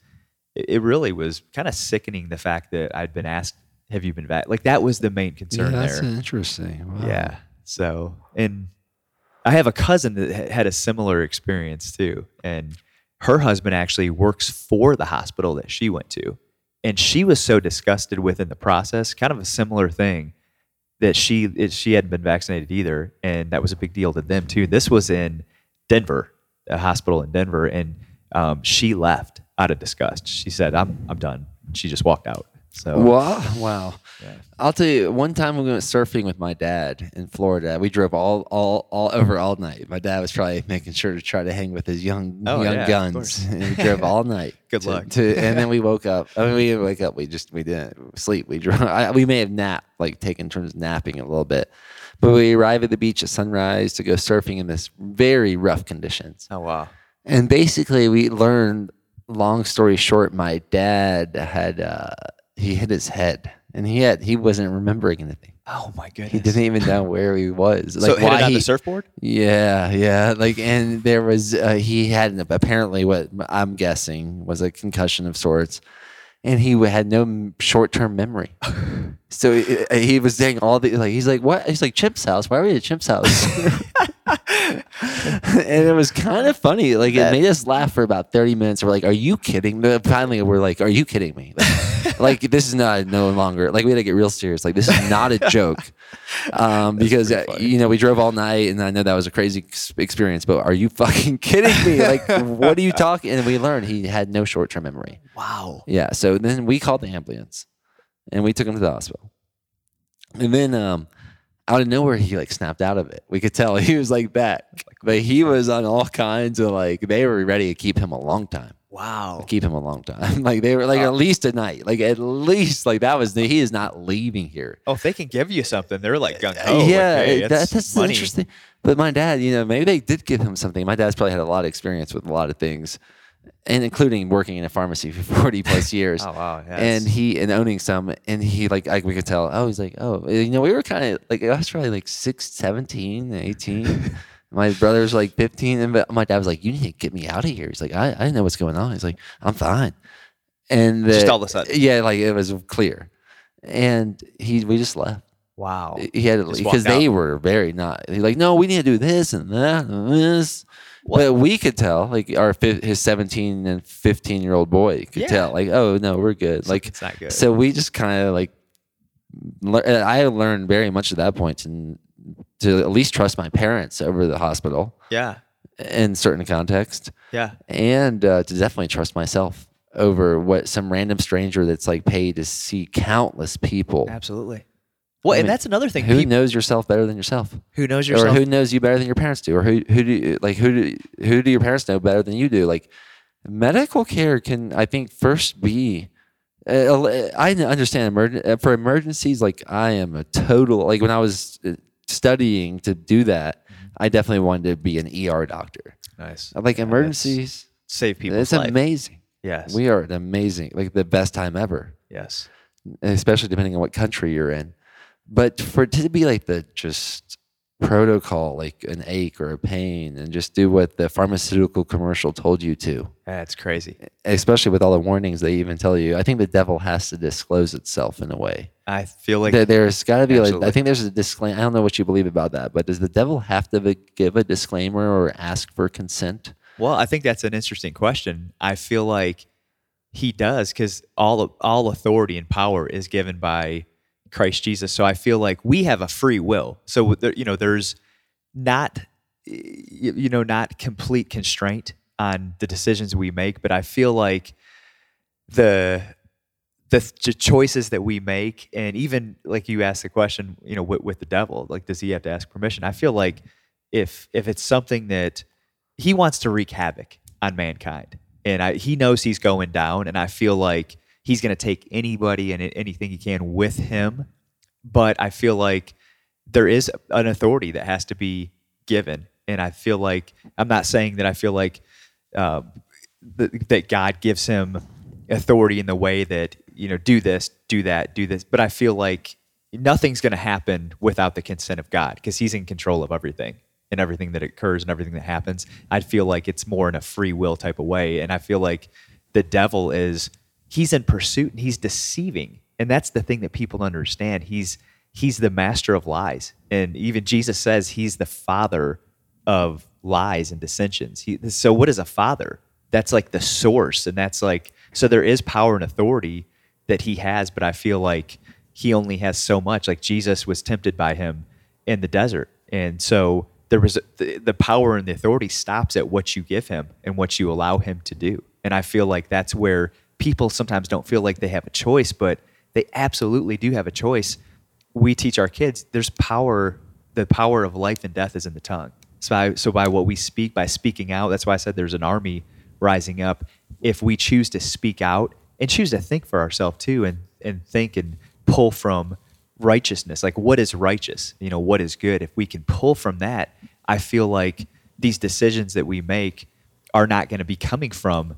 it it really was kind of sickening the fact that I'd been asked, have you been vac? Like that was the main concern that's there. interesting. Wow. Yeah. So, and I have a cousin that had a similar experience too. And her husband actually works for the hospital that she went to. And she was so disgusted with in the process, kind of a similar thing, that she she hadn't been vaccinated either, and that was a big deal to them too. This was in Denver, a hospital in Denver, and um, she left out of disgust. She said, "I'm I'm done." She just walked out. So Wow. Wow. I'll tell you, one time we went surfing with my dad in Florida. We drove all, all, all over all night. My dad was probably making sure to try to hang with his young, Oh, young yeah, guns. And we drove all night. Good to- luck. To, and then we woke up. I mean, we didn't wake up. We just, we didn't sleep. We drove, I, we may have napped, like taken turns napping a little bit. But we arrived at the beach at sunrise to go surfing in this very rough conditions. oh wow, And basically, we learned. Long story short, my dad had uh, he hit his head, and he had he wasn't remembering anything. oh my goodness. He didn't even know where he was. so hit it on he, the surfboard. Yeah, yeah. Like, and there was uh, he had an- apparently what I'm guessing was a concussion of sorts, and he had no short term memory. So he, he was saying all the like he's like what he's like Chip's house. Why are we at Chip's house? and it was kind of funny. Like it made us laugh for about thirty minutes. We're like, "Are you kidding?" Finally, we're like, "Are you kidding me?" Like, like, this is not no longer like we had to get real serious. Like this is not a joke. Um, because uh, you know we drove all night, and I know that was a crazy experience. But are you fucking kidding me? Like, what are you talking? And we learned he had no short term memory. Wow. Yeah. So then we called the ambulance and we took him to the hospital. And then um, out of nowhere, he like snapped out of it. We could tell he was like that. But he was on all kinds of like, they were ready to keep him a long time. Wow. Keep him a long time. like they were like at least a night. Like at least like that was the, he is not leaving here. Oh, if they can give you something, they're like gung ho. yeah, like, hey, that, that's money. interesting. But my dad, you know, maybe they did give him something. My dad's probably had a lot of experience with a lot of things, and including working in a pharmacy for forty plus years. Oh wow. Yes. and he and owning some and he like I, we could tell oh he's like oh eh, you know we were kind of like I was probably like 6 17 18 my brother's like 15 and my dad was like you need to get me out of here he's like I, I know what's going on he's like I'm fine and the, Just all of a sudden. yeah like it was clear and he we just left wow. he had because they were very not he's like no we need to do this and that and this but we could tell like our his 17 and 15 year old boy could Yeah. tell like oh no we're good like Something's not good. so we just kind of like lear- I learned very much at that point and to at least trust my parents over the hospital yeah. in certain context Yeah. and uh, to definitely trust myself over what some random stranger that's like paid to see countless people Absolutely. Well, I and mean, that's another thing. who peop- knows yourself better than yourself who knows yourself? or who knows you better than your parents do or who who do you, like who do who do your parents know better than you do like medical care can i think first be uh, i understand emerg- uh, for emergencies like i am a total like when i was uh, studying to do that i definitely wanted to be an er doctor nice. like Yeah, emergencies save people. it's life. amazing Yes. we are at amazing like the best time ever yes. especially depending on what country you're in. But for it to be like the just protocol, like an ache or a pain, and just do what the pharmaceutical commercial told you to, That's crazy. especially with all the warnings they even tell you, I think the devil has to disclose itself in a way. I feel like there, there's got to be like, I think there's a disclaimer. I don't know what you believe about that, but does the devil have to give a disclaimer or ask for consent? Well, I think that's an interesting question. I feel like he does because all all authority and power is given by Christ Jesus. So I feel like we have a free will. So you know, there's not you know not complete constraint on the decisions we make, but I feel like the the th- choices that we make, and even like you asked the question, you know, with, with the devil, like does he have to ask permission? I feel like if if it's something that he wants to wreak havoc on mankind, and I, he knows he's going down, and I feel like he's going to take anybody and anything he can with him. But I feel like there is an authority that has to be given, and I feel like I'm not saying that I feel like uh, that, that God gives him authority in the way that you know do this, do that, do this. But I feel like nothing's going to happen without the consent of God because He's in control of everything and everything that occurs and everything that happens. I feel like it's more in a free will type of way, and I feel like the devil is he's in pursuit and he's deceiving, and that's the thing that people understand. He's he's the master of lies, and even Jesus says he's the father of lies and dissensions. He, so what is a father? That's like the source, and that's like so there is power and authority that he has, but I feel like he only has so much. Like Jesus was tempted by him in the desert, and so there was the, the power and the authority stops at what you give him and what you allow him to do. And I feel like that's where people sometimes don't feel like they have a choice, but they absolutely do have a choice. We teach our kids there's power. The power of life and death is in the tongue. So by, so by what we speak, by speaking out, that's why I said there's an army rising up. If we choose to speak out and choose to think for ourselves too, and and think and pull from righteousness, like what is righteous, you know, what is good. If we can pull from that, I feel like these decisions that we make are not going to be coming from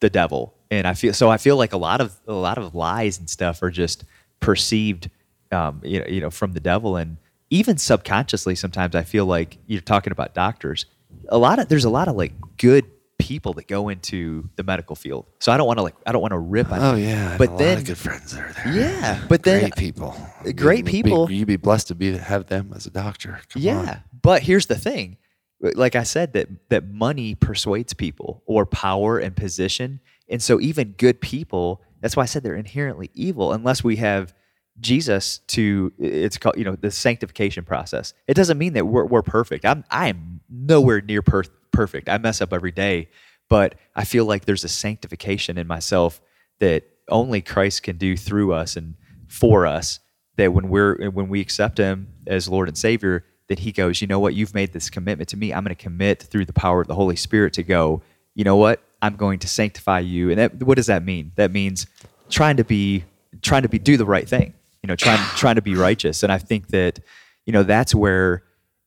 the devil. And I feel so. I feel like a lot of a lot of lies and stuff are just perceived, um, you know, you know, from the devil, and even subconsciously. Sometimes I feel like you're talking about doctors. A lot of there's a lot of like good people that go into the medical field. So I don't want to like I don't want to rip. on Oh yeah, but then good friends that are there. Yeah, but then- great people, Great You'd be- people. You'd be blessed to be have them as a doctor. Come yeah, on. but here's the thing. Like I said, that that money persuades people, or power and position, and so even good people. That's why I said they're inherently evil, unless we have Jesus to. It's called you know the sanctification process. It doesn't mean that we're we're perfect. I'm I am nowhere near per- perfect. I mess up every day, but I feel like there's a sanctification in myself that only Christ can do through us and for us that when we're when we accept him as Lord and Savior, that he goes, you know what, you've made this commitment to me. I'm going to commit through the power of the Holy Spirit to go, you know what, I'm going to sanctify you. And that, what does that mean? That means trying to be trying to be do the right thing. You know, trying trying to be righteous. And I think that, you know, that's where,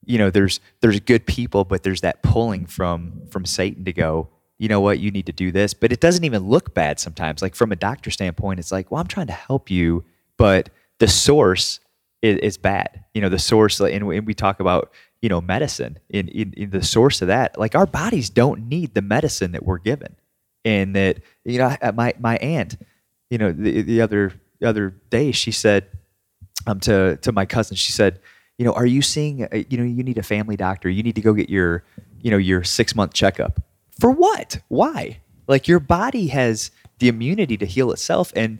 you know, there's there's good people, but there's that pulling from from Satan to go, you know what, you need to do this. But it doesn't even look bad sometimes. Like from a doctor standpoint, it's like, well, I'm trying to help you, but the source is, is bad. You know, the source, and we, and we talk about, you know, medicine in, in, in the source of that. Like our bodies don't need the medicine that we're given. And that, you know, my, my aunt, you know, the, the other, the other day, she said um, to, to my cousin, she said, you know, are you seeing, uh, you know, you need a family doctor. You need to go get your, you know, your six month checkup. For what? Why? Like your body has the immunity to heal itself. And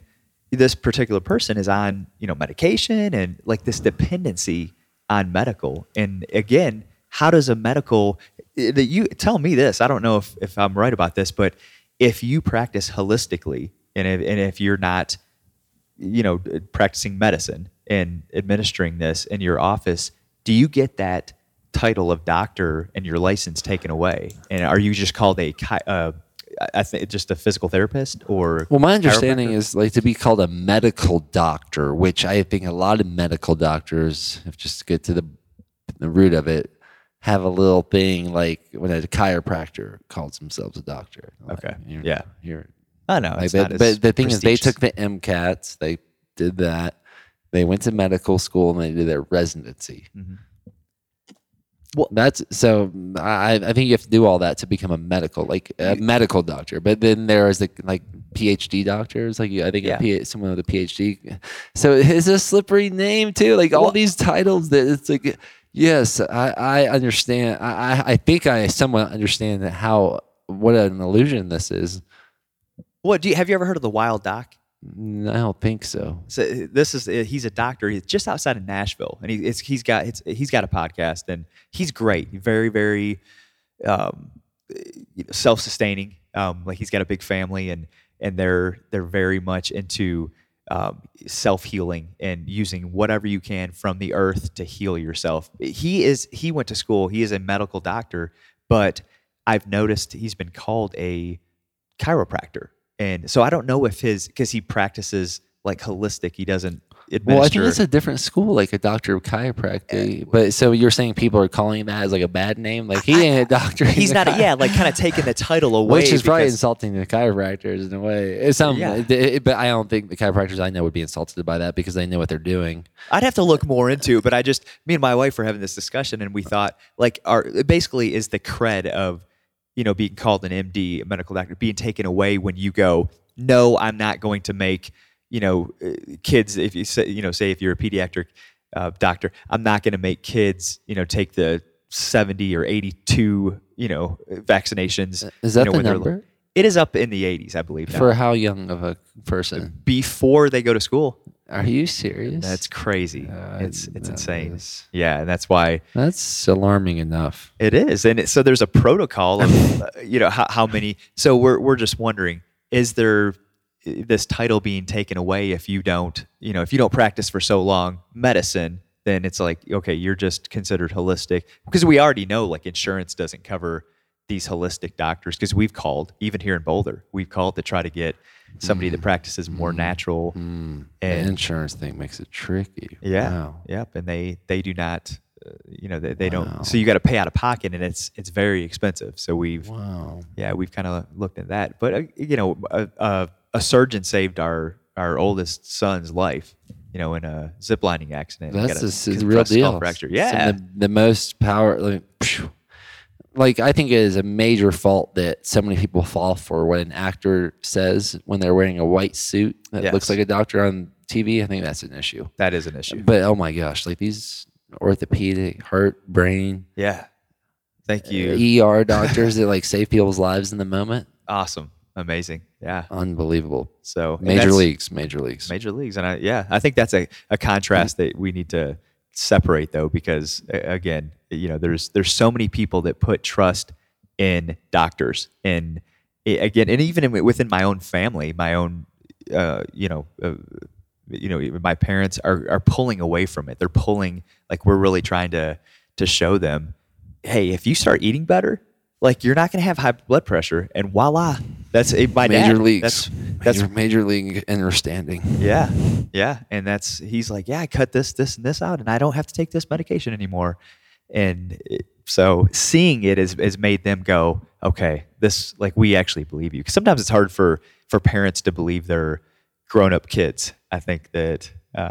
this particular person is on, you know, medication and like this dependency on medical. And again, how does a medical eh, that you tell me this? I don't know if, if I'm right about this, but if you practice holistically and if, and if you're not you know practicing medicine and administering this in your office do you get that title of doctor and your license taken away and are you just called a I think just a physical therapist or Well, my understanding is like to be called a medical doctor, which I think a lot of medical doctors, if just to get to the the root of it, have a little thing like when a chiropractor calls themselves a doctor. Like, Okay. you're- Yeah. You're I know like not but the thing is, they took the MCATs, they did that, they went to medical school, and they did their residency. Mhm. Well, that's so. I I think you have to do all that to become a medical, like a medical doctor. But then there is the like PhD doctors, like I think Yeah. someone with a PhD. So it's a slippery name too. Like all these titles that it's like. Yes, I, I understand. I, I think I somewhat understand how what an illusion this is. what do you have you ever heard of the wild doc I don't think so. So this is uh, he's a doctor. He's just outside of Nashville, and he, he's got he's got a podcast, and he's great. Very very um, self-sustaining. Um, like he's got a big family, and and they're they're very much into um, self-healing and using whatever you can from the earth to heal yourself. He is he went to school. He is a medical doctor, but I've noticed he's been called a chiropractor. And so I don't know if his because he practices like holistic. He doesn't administer. Well, I think it's a different school, like a doctor of chiropractic. Eh, but so you're saying people are calling that as like a bad name? Like he ain't a doctor. he's not. A, yeah, like kind of taking the title away, Which is probably insulting the chiropractors in a way. It's some, Yeah. it- it- but I don't think the chiropractors I know would be insulted by that because they know what they're doing. I'd have to look more into, but I just me and my wife were having this discussion, and we thought like our basically is the cred of you know being called an MD, a medical doctor, being taken away when you go, no, I'm not going to make you know uh, kids. If you say you know say if you're a pediatric uh, doctor, I'm not going to make kids you know take the 70 or 82 you know vaccinations. Is that you know, the number? It is up in the 80s, I believe. now. For how young of a person? before they go to school. Are you serious? That's crazy. Uh, it's it's insane. is- Yeah, and that's why That's alarming enough. it is. And it, so there's a protocol of uh, you know how, how many. So we're we're just wondering: is there this title being taken away if you don't, you know, if you don't practice for so long medicine, then it's like, okay, you're just considered holistic because we already know like insurance doesn't cover these holistic doctors because we've called even here in Boulder, we've called to try to get somebody that practices more natural The and insurance thing makes it tricky. yeah, Wow. yep, and they they do not, uh, you know, they, they don't. So you got to pay out of pocket, and it's it's very expensive. So we've Wow. yeah, we've kind of looked at that. But uh, you know, a, a, a surgeon saved our our oldest son's life. You know, in a ziplining accident. that's That's a real deal. Fracture. Yeah, the, the most power. Like. Like I think it is a major fault that so many people fall for what an actor says when they're wearing a white suit that looks like a doctor on TV. I think that's an issue. that is an issue. But oh my gosh, like these orthopedic, heart, brain, yeah, thank you. ER doctors that like save people's lives in the moment. awesome, amazing. Yeah. Unbelievable. So Major leagues, major leagues. major leagues and I, yeah i think that's a, a contrast that we need to separate though because again you know there's there's so many people that put trust in doctors and again and even in, within my own family my own uh, you know uh, you know my parents are are pulling away from it. They're pulling like we're really trying to to show them hey if you start eating better like you're not going to have high blood pressure and voila that's eh, my major dad, leagues. that's That's major league understanding. yeah, yeah, and that's he's like, yeah, I cut this, this, and this out, and I don't have to take this medication anymore. And it- so seeing it has, has made them go, okay, this like we actually believe you. Because sometimes it's hard for for parents to believe their grown up kids. I think that. Uh,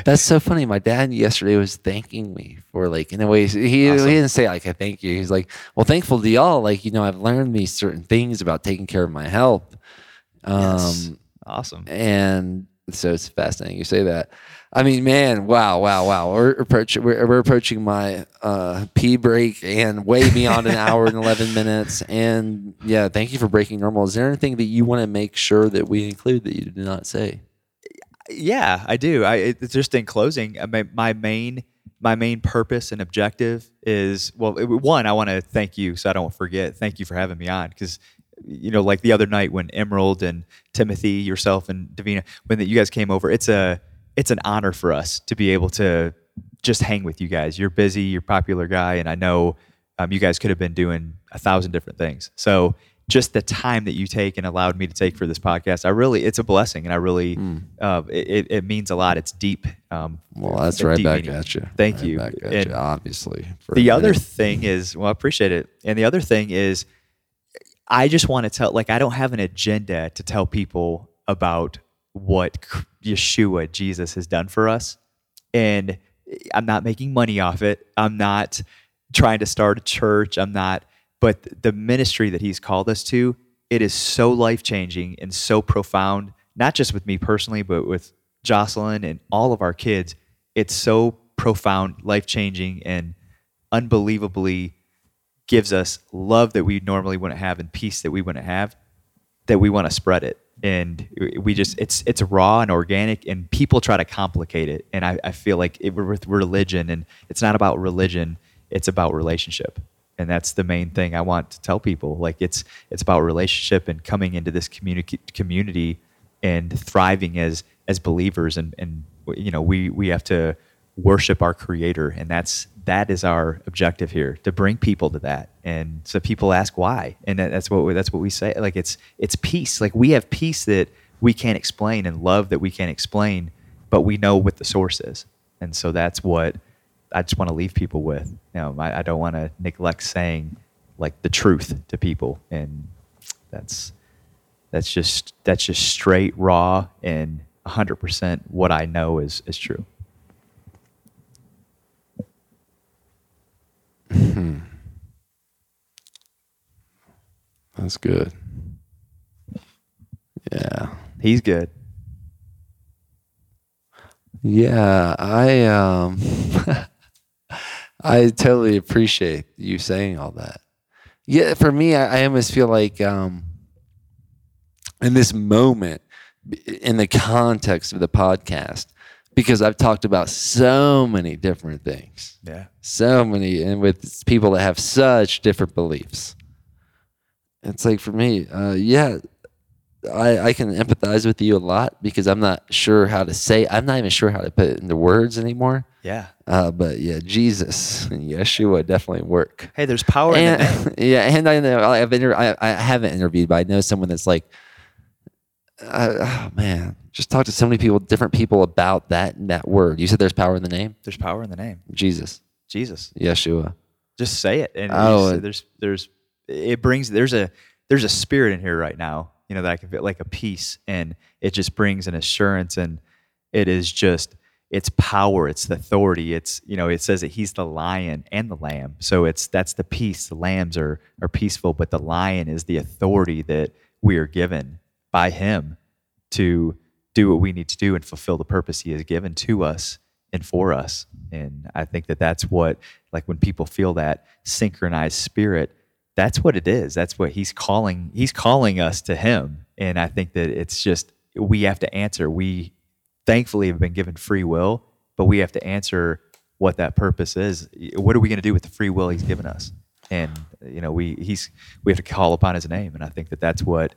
That's so funny. My dad yesterday was thanking me for like in a way he, Awesome. he didn't say like I thank you. He's like, well, thankful to y'all. Like you know, I've learned these certain things about taking care of my health. Um, Yes. awesome. and so it's fascinating you say that. I mean, man, wow, wow, wow. We're approaching we're, we're approaching my uh, pee break and way beyond an hour and eleven minutes. And yeah, thank you for breaking normal. Is there anything that you want to make sure that we include that you did not say? Yeah, I do. I just in closing, mean, my main my main purpose and objective is well, it- one, I want to thank you, so I don't forget. Thank you for having me on because you know, like the other night when Emerald and Timothy, yourself and Davina, when that you guys came over, it's a it's an honor for us to be able to just hang with you guys. You're busy, you're popular guy, and I know um, you guys could have been doing a thousand different things. So just the time that you take and allowed me to take for this podcast, I really, it's a blessing, and I really, uh, it, it means a lot. It's deep. Um, Well, that's right deep back meaning. at you. Thank Right you. Back at And you, obviously. for the other minute. thing is, well, I appreciate it. And the other thing is, I just want to tell, like, I don't have an agenda to tell people about what Yeshua, Jesus, has done for us. And I'm not making money off it. I'm not trying to start a church. I'm not, but the ministry that he's called us to, it is so life changing and so profound, not just with me personally, but with Jocelyn and all of our kids. It's so profound, life changing, and unbelievably gives us love that we normally wouldn't have and peace that we wouldn't have that we want to spread it. And we just it's it's raw and organic and people try to complicate it. And i, I feel like it, with religion and it's not about religion it's about relationship and that's the main thing i want to tell people like it's it's about relationship and coming into this community community and thriving as as believers and and you know we we have to worship our creator. And that's that is our objective here to bring people to that. And so people ask why. And that- that's what we, that's what we say. Like it's it's peace. Like we have peace that we can't explain and love that we can't explain but we know what the source is. And so that's what i just want to leave people with. You know i, I don't want to neglect saying like the truth to people. And that's that's just that's just straight raw and 100% what i know is is true. That's good. Yeah. he's good. Yeah, I um I totally appreciate you saying all that. Yeah, for me I, I almost feel like um in this moment in the context of the podcast because I've talked about so many different things. yeah So many and with people that have such different beliefs. It's like for me, uh yeah, I, I can empathize with you a lot because I'm not sure how to say. I'm not even sure how to put it into words anymore. Yeah. Uh, but yeah, Jesus and Yeshua definitely work. Hey, there's power in the name. Yeah, and I know I've inter- I, I haven't interviewed, but I know someone that's like, uh, oh man, just talk to so many people, different people about that that word. You said there's power in the name, There's power in the name. Jesus, Jesus. Yeshua. Just say it. And Oh, just- and- there's there's it brings there's a there's a spirit in here right now, you know, that I can feel like a peace and it just brings an assurance and it is just it's power, it's the authority. It's you know, it says that he's the lion and the lamb. So it's that's the peace. The lambs are are peaceful, but the lion is the authority that we are given by him to do what we need to do and fulfill the purpose he has given to us and for us. And I think that that's what, like, when people feel that synchronized spirit, that's what it is. That's what he's calling. He's calling us to him. And I think that it's just we have to answer. We thankfully have been given free will, but we have to answer what that purpose is. What are we going to do with the free will he's given us? And you know, we he's we have to call upon his name. And I think that that's what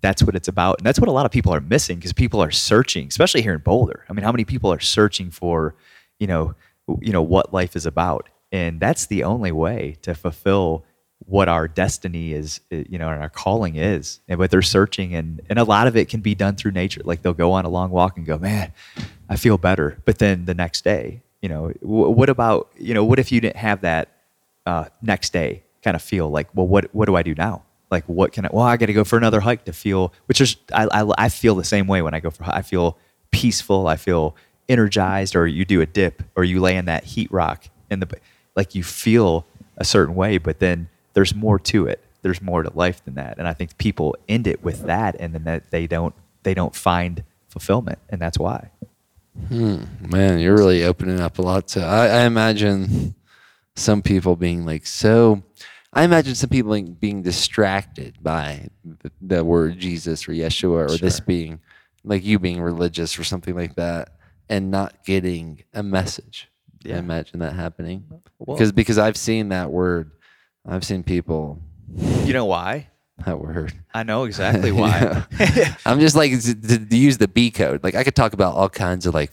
that's what it's about and that's what a lot of people are missing because people are searching especially here in boulder i mean how many people are searching for you know you know what life is about and that's the only way to fulfill what our destiny is you know and our calling is and what they're searching and and a lot of it can be done through nature like they'll go on a long walk and go man i feel better but then the next day you know what about you know what if you didn't have that uh, next day kind of feel like well what what do i do now like what can I? Well, I got to go for another hike to feel. Which is I, I I feel the same way when I go for. I feel peaceful. I feel energized. Or you do a dip, or you lay in that heat rock, and the like you feel a certain way, but then there's more to it. There's more to life than that, and I think people end it with that, and then that they don't they don't find fulfillment, and that's why. Hmm. Man, you're really opening up a lot to. I, I imagine some people being like so. I imagine some people being, being distracted by the, the word Jesus or Yeshua or this being like you being religious or something like that, and not getting a message. I imagine that happening because because I've seen that word. I've seen people You know why? that word. I know exactly why. I'm just like to, to- use the B code. Like I could talk about all kinds of like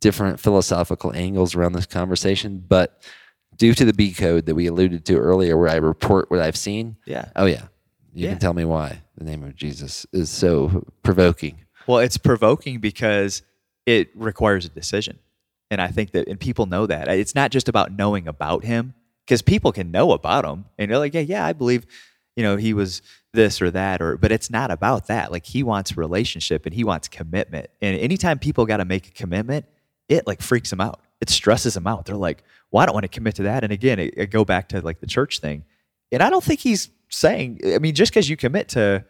different philosophical angles around this conversation, but due to the B code that we alluded to earlier, where I report what I've seen, yeah. oh yeah, you Yeah. can tell me why the name of Jesus is so provoking. Well, it's provoking because it requires a decision. And I think that, and people know that. It's not just about knowing about him, because people can know about him and they're like, yeah, yeah, I believe, you know, he was this or that, or, but it's not about that. Like he wants relationship and he wants commitment. And anytime people got to make a commitment, it like freaks them out. It stresses them out. They're like, well, I don't want to commit to that. And again, it, it go back to like the church thing. And I don't think he's saying, I mean, just because you commit to,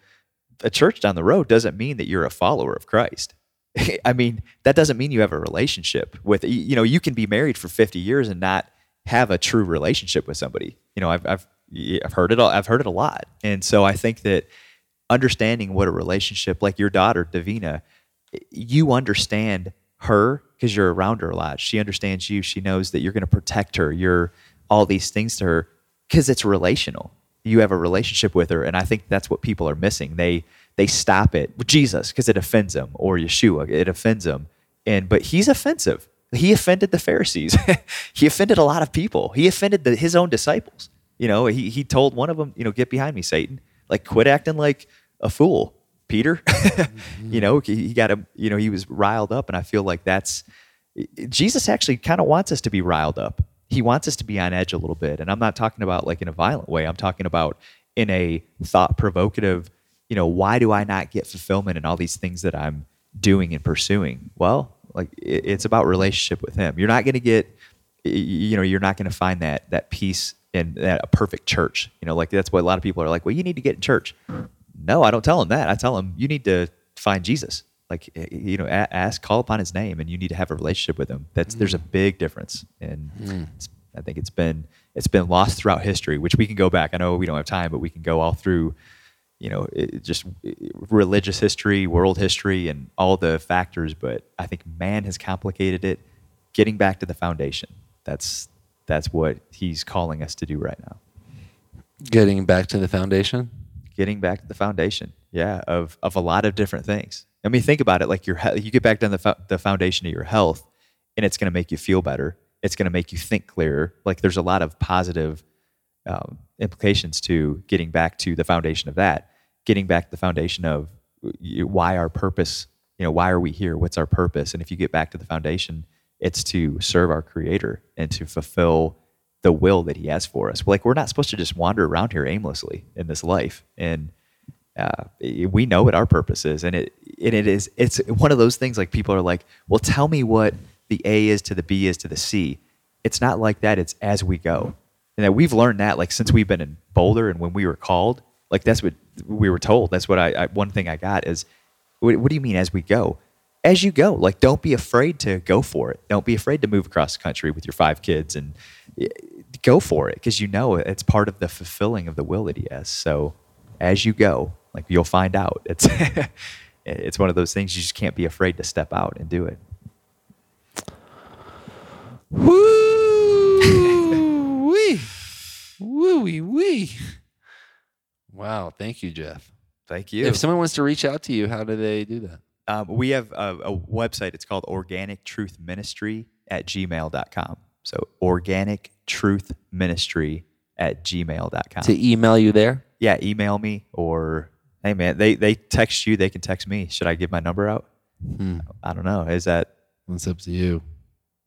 a church down the road doesn't mean that you're a follower of Christ. I mean, that doesn't mean you have a relationship with, you know, you can be married for 50 years and not have a true relationship with somebody. You know, I've, I've, I've heard it, all, I've heard it a lot. And so I think that understanding what a relationship, like your daughter, Davina, you understand her because you're around her a lot. She understands you. She knows that you're going to protect her. You're all these things to her because it's relational. You have a relationship with her, and I think that's what people are missing. They they stop it Jesus because it offends them, or Yeshua, it offends them. And but he's offensive. He offended the Pharisees. he offended a lot of people. He offended the, his own disciples. You know, he he told one of them, you know, get behind me, Satan. Like, quit acting like a fool, Peter. Mm-hmm. You know, he, he got him. You know, he was riled up, and I feel like that's Jesus. Actually, kind of wants us to be riled up. He wants us to be on edge a little bit, and I'm not talking about like in a violent way. I'm talking about in a thought provocative. You know, why do I not get fulfillment in all these things that I'm doing and pursuing? Well, like it, it's about relationship with Him. You're not going to get, you know, you're not going to find that that peace in that a perfect church. You know, like that's what a lot of people are like. Well, you need to get in church. No, I don't tell them that. I tell them you need to find Jesus. Like you know, ask, call upon His name, and you need to have a relationship with Him. That's there's a mm. big difference, and mm. it's, I think it's been it's been lost throughout history. Which we can go back. I know we don't have time, but we can go all through. You know, it, just religious history, world history, and all the factors. But I think man has complicated it. Getting back to the foundation. That's that's what He's calling us to do right now Getting back to the foundation. getting back to the foundation. yeah, of of a lot of different things. I mean, think about it. Like your you get back down the fo- the foundation of your health, and it's going to make you feel better. It's going to make you think clearer. Like there's a lot of positive um, implications to getting back to the foundation of that. Getting back to the foundation of why our purpose. You know, why are we here? What's our purpose? And if you get back to the foundation, it's to serve our Creator and to fulfill the will that He has for us. Like we're not supposed to just wander around here aimlessly in this life, and uh, we know what our purpose is, and it and it is it's one of those things. Like people are like, "Well, tell me what the A is to the B is to the C." It's not like that. It's as we go, and that we've learned that like since we've been in Boulder and when we were called, like that's what we were told. That's what I, I one thing I got is, what, what do you mean as we go? As you go, like don't be afraid to go for it. Don't be afraid to move across the country with your five kids and eh, go for it because you know it's part of the fulfilling of the will that he has. So as you go, like you'll find out. It's it's one of those things you just can't be afraid to step out and do it. Woo wee, woo wee wee. Wow, thank you, Jeff. Thank you. If someone wants to reach out to you, how do they do that? Um, we have a, a website. It's called Organic Truth Ministry at gmail.com. So Organic Truth Ministry at gmail.com. To email you there? yeah, email me or hey man, they they text you, they can text me. Should I give my number out? Hmm. I don't know. Is that It's up to you.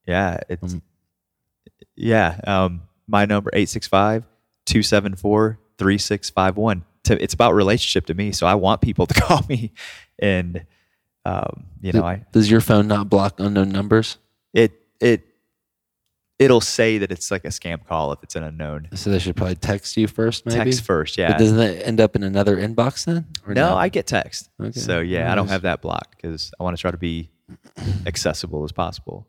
yeah, it's Um, yeah, um my number 865-274-3651. It's about relationship to me, so I want people to call me and um you know, I Does your phone not block unknown numbers? it it it'll say that it's like a scam call if it's an unknown. So they should probably text you first, maybe. Text first, yeah. But doesn't that end up in another inbox then? Or no, I get text. Okay, So yeah, I don't have that blocked because I want to try to be accessible as possible.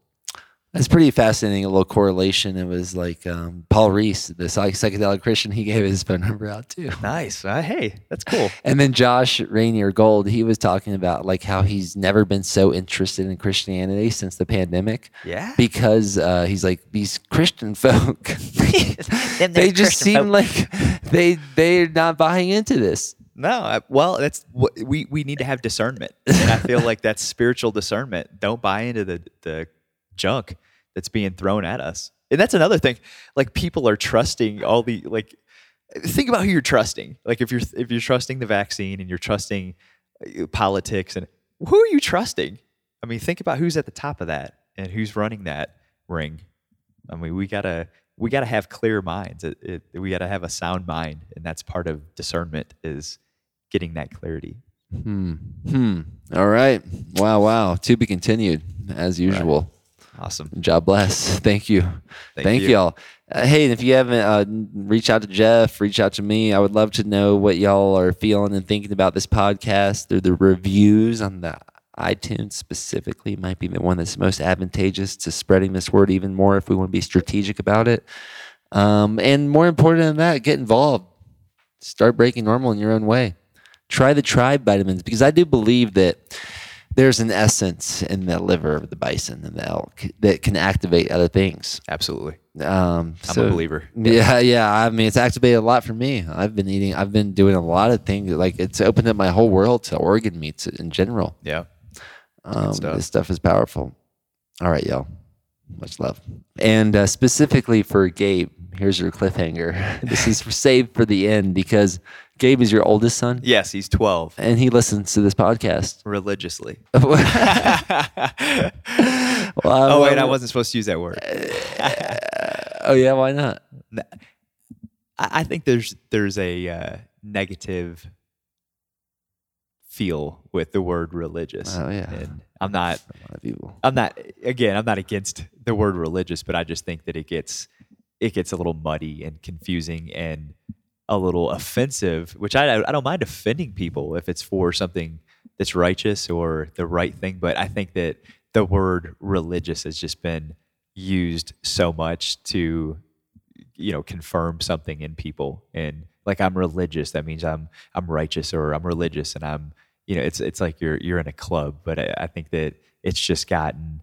That's pretty fascinating. A little correlation. It was like um, Paul Reese, the psych- psychedelic Christian. He gave his phone number out too. Nice. Uh, hey, that's cool. And then Josh Rainier Gold, he was talking about like how he's never been so interested in Christianity since the pandemic Yeah. because uh, he's like these Christian folk. they just seem like they they're not buying into this. No, I, well, that's we we need to have discernment, and I feel like that's spiritual discernment. Don't buy into the the junk that's being thrown at us. And that's another thing. Like people are trusting all the like. Think about who you're trusting. Like if you're if you're trusting the vaccine and you're trusting uh, politics, and who are you trusting? I mean, think about who's at the top of that and who's running that ring. I mean, we gotta we gotta have clear minds. It, it, we gotta have a sound mind, and that's part of discernment is getting that clarity. Hmm. Hmm. All right. Wow. Wow. To be continued as usual. Awesome. God bless. Thank you. Thank Thank, you. y'all. Uh, hey, if you haven't, uh, reach out to Jeff, reach out to me. I would love to know what y'all are feeling and thinking about this podcast. Through the reviews on the iTunes specifically might be the one that's most advantageous to spreading this word even more if we want to be strategic about it. Um, and more important than that, get involved. Start breaking normal in your own way. Try the tribe vitamins because I do believe that there's an essence in the liver of the bison and the elk that can activate other things. Absolutely. Um, I'm a believer. Yeah, yeah. I mean, it's activated a lot for me. I've been eating. I've been doing a lot of things. Like it's opened up my whole world to organ meats in general. Yeah. Um, stuff. This stuff is powerful. All right, y'all. Much love. And uh, specifically for Gabe, here's your cliffhanger. this is for saved for the end because Gabe is your oldest son, Yes, he's 12 and he listens to this podcast. religiously. Well, oh, wait, I wasn't supposed to use that word. Oh yeah, why not? I I think there's there's a uh, negative feel with the word religious. Oh, yeah. And I'm not A lot of people. I'm not again, I'm not against the word religious, but I just think that it gets it gets a little muddy and confusing and a little offensive, which I I don't mind offending people if it's for something that's righteous or the right thing, but I think that the word religious has just been used so much to you know confirm something in people. And like I'm religious that means I'm I'm righteous or I'm religious and I'm you know it's it's like you're you're in a club but I, I think that it's just gotten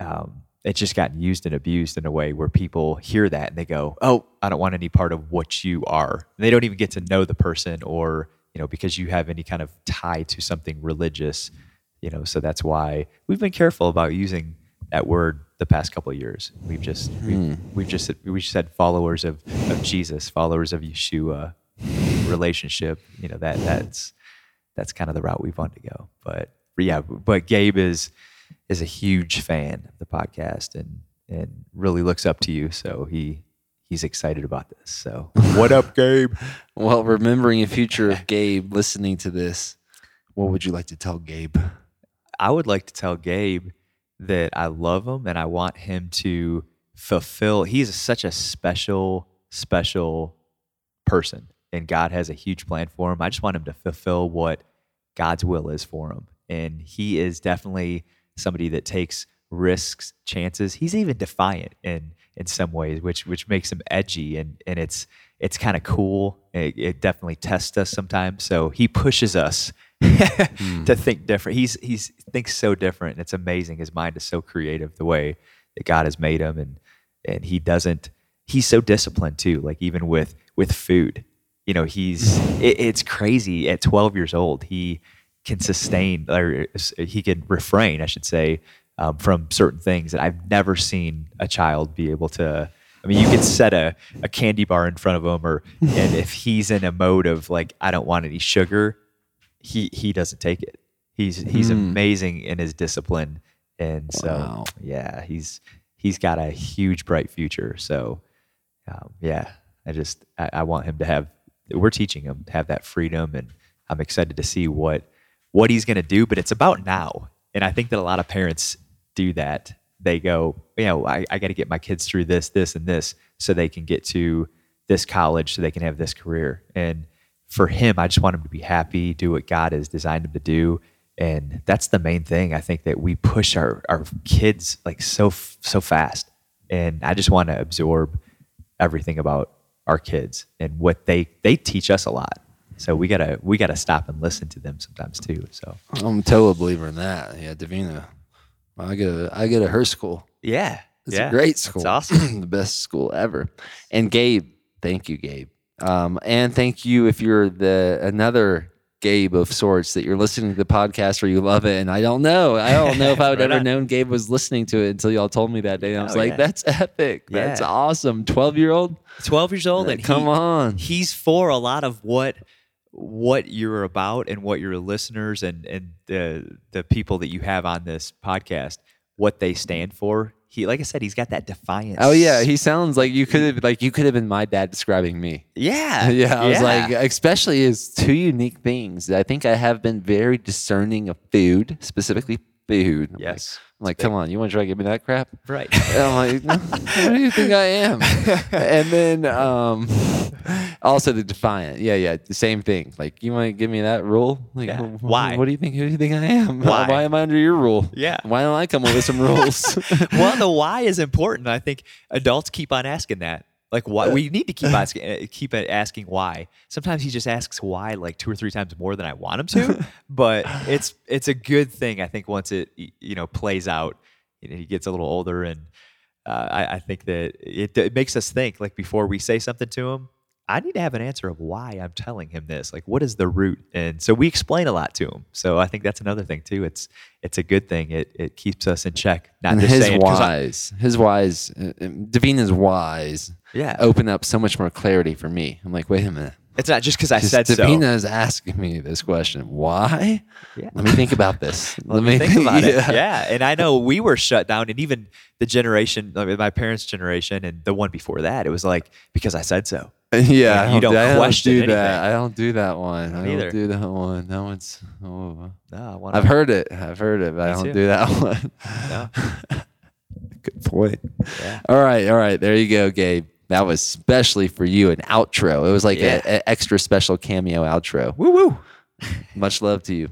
um, it's just gotten used and abused in a way where people hear that and they go oh I don't want any part of what you are and they don't even get to know the person or you know, because you have any kind of tie to something religious, you know. So that's why we've been careful about using that word the past couple of years. We've just we've, hmm. we've just we just said followers of, of Jesus, followers of Yeshua, relationship. You know that that's that's kind of the route we've wanted to go. But yeah, but Gabe is is a huge fan of the podcast and and really looks up to you. So he he's excited about this. So what up, Gabe? Well, remembering a future of Gabe listening to this, what would you like to tell Gabe? I would like to tell Gabe that I love him and I want him to fulfill. He's such a special, special person, and God has a huge plan for him. I just want him to fulfill what God's will is for him. And he is definitely somebody that takes risks, chances. He's even defiant in in some ways, which which makes him edgy and and it's it's kind of cool. It, it definitely tests us sometimes. So he pushes us hmm. to think different. He's he's thinks so different. And it's amazing. His mind is so creative the way that God has made him, and and he doesn't. He's so disciplined too. Like even with with food, you know, he's hmm. it, it's crazy. At 12 years old, he can sustain or he can refrain, I should say, um, from certain things that I've never seen a child be able to. I mean, you could set a, a candy bar in front of him, or and if he's in a mode of like, I don't want any sugar, he he doesn't take it. He's he's amazing in his discipline, and so Wow. yeah, he's he's got a huge bright future. So um, yeah, I just I, I want him to have. We're teaching him to have that freedom, and I'm excited to see what what he's going to do. But it's about now, and I think that a lot of parents do that. They go, you know, I, I got to get my kids through this, this, and this, so they can get to this college, so they can have this career. And for him, I just want him to be happy, do what God has designed him to do. And that's the main thing. I think that we push our, our kids like so so fast, and I just want to absorb everything about our kids and what they they teach us a lot. So we gotta we gotta stop and listen to them sometimes too. So I'm a total believer in that. Yeah, Davina. I go to I go to her school. yeah, It's yeah, a great school. It's awesome. the best school ever. And Gabe, thank you, Gabe. Um, and thank you if you're the another Gabe of sorts that you're listening to the podcast or you love it. And I don't know. I don't know if I would Right ever on. known Gabe was listening to it until y'all told me that day. And I was Oh, like, yeah. that's epic. That's awesome. 12 year old. Twelve years old, and Come he- on. he's for a lot of what what you're about and what your listeners and and the the people that you have on this podcast what they stand for. He, like I said, he's got that defiance. Oh yeah, he sounds like you could have like you could have been my dad describing me. yeah, yeah, I was like, especially as two unique things. I think I have been very discerning of food, specifically food. I'm like- yes, I'm like, come on, you want to try to give me that crap? right. And I'm like, no, what do you think I am? and then um, also the defiant. Yeah, yeah, the same thing. Like, you want to give me that rule? Like, Yeah. wh- Why? What do you think? Who do you think I am? Why? Why am I under your rule? Yeah. Why don't I come up with some rules? well, the why is important. I think adults keep on asking that. Like why we need to keep asking uh, keep asking why. Sometimes he just asks why like two or three times more than I want him to, but it's it's a good thing. I think once it you know plays out, know, he gets a little older, and uh, I, I think that it, it makes us think. Like before we say something to him, I need to have an answer of why I'm telling him this. Like what is the root? And so we explain a lot to him. So I think that's another thing too. It's it's a good thing. It it keeps us in check. Not and just his wise, I- his wise, uh, uh, Davina's whys Yeah. open up so much more clarity for me. I'm like, wait a minute. It's not just because I said so. Davina is asking me this question. Why? Yeah. Let me think about this. Let me think about it. Yeah, and I know we were shut down, and even the generation, I mean, my parents' generation, and the one before that, it was like because I said so. Yeah, You don't I question do anything. that. I don't do that one. I don't do that one. That one's. Oh, No, I want I've heard it. I've heard it, but I don't too. do that one. No. Good point. Yeah. All right, all right. There you go, Gabe. That was specially for you an outro. It was like Yeah. an extra special cameo outro. Woo woo. Much love to you.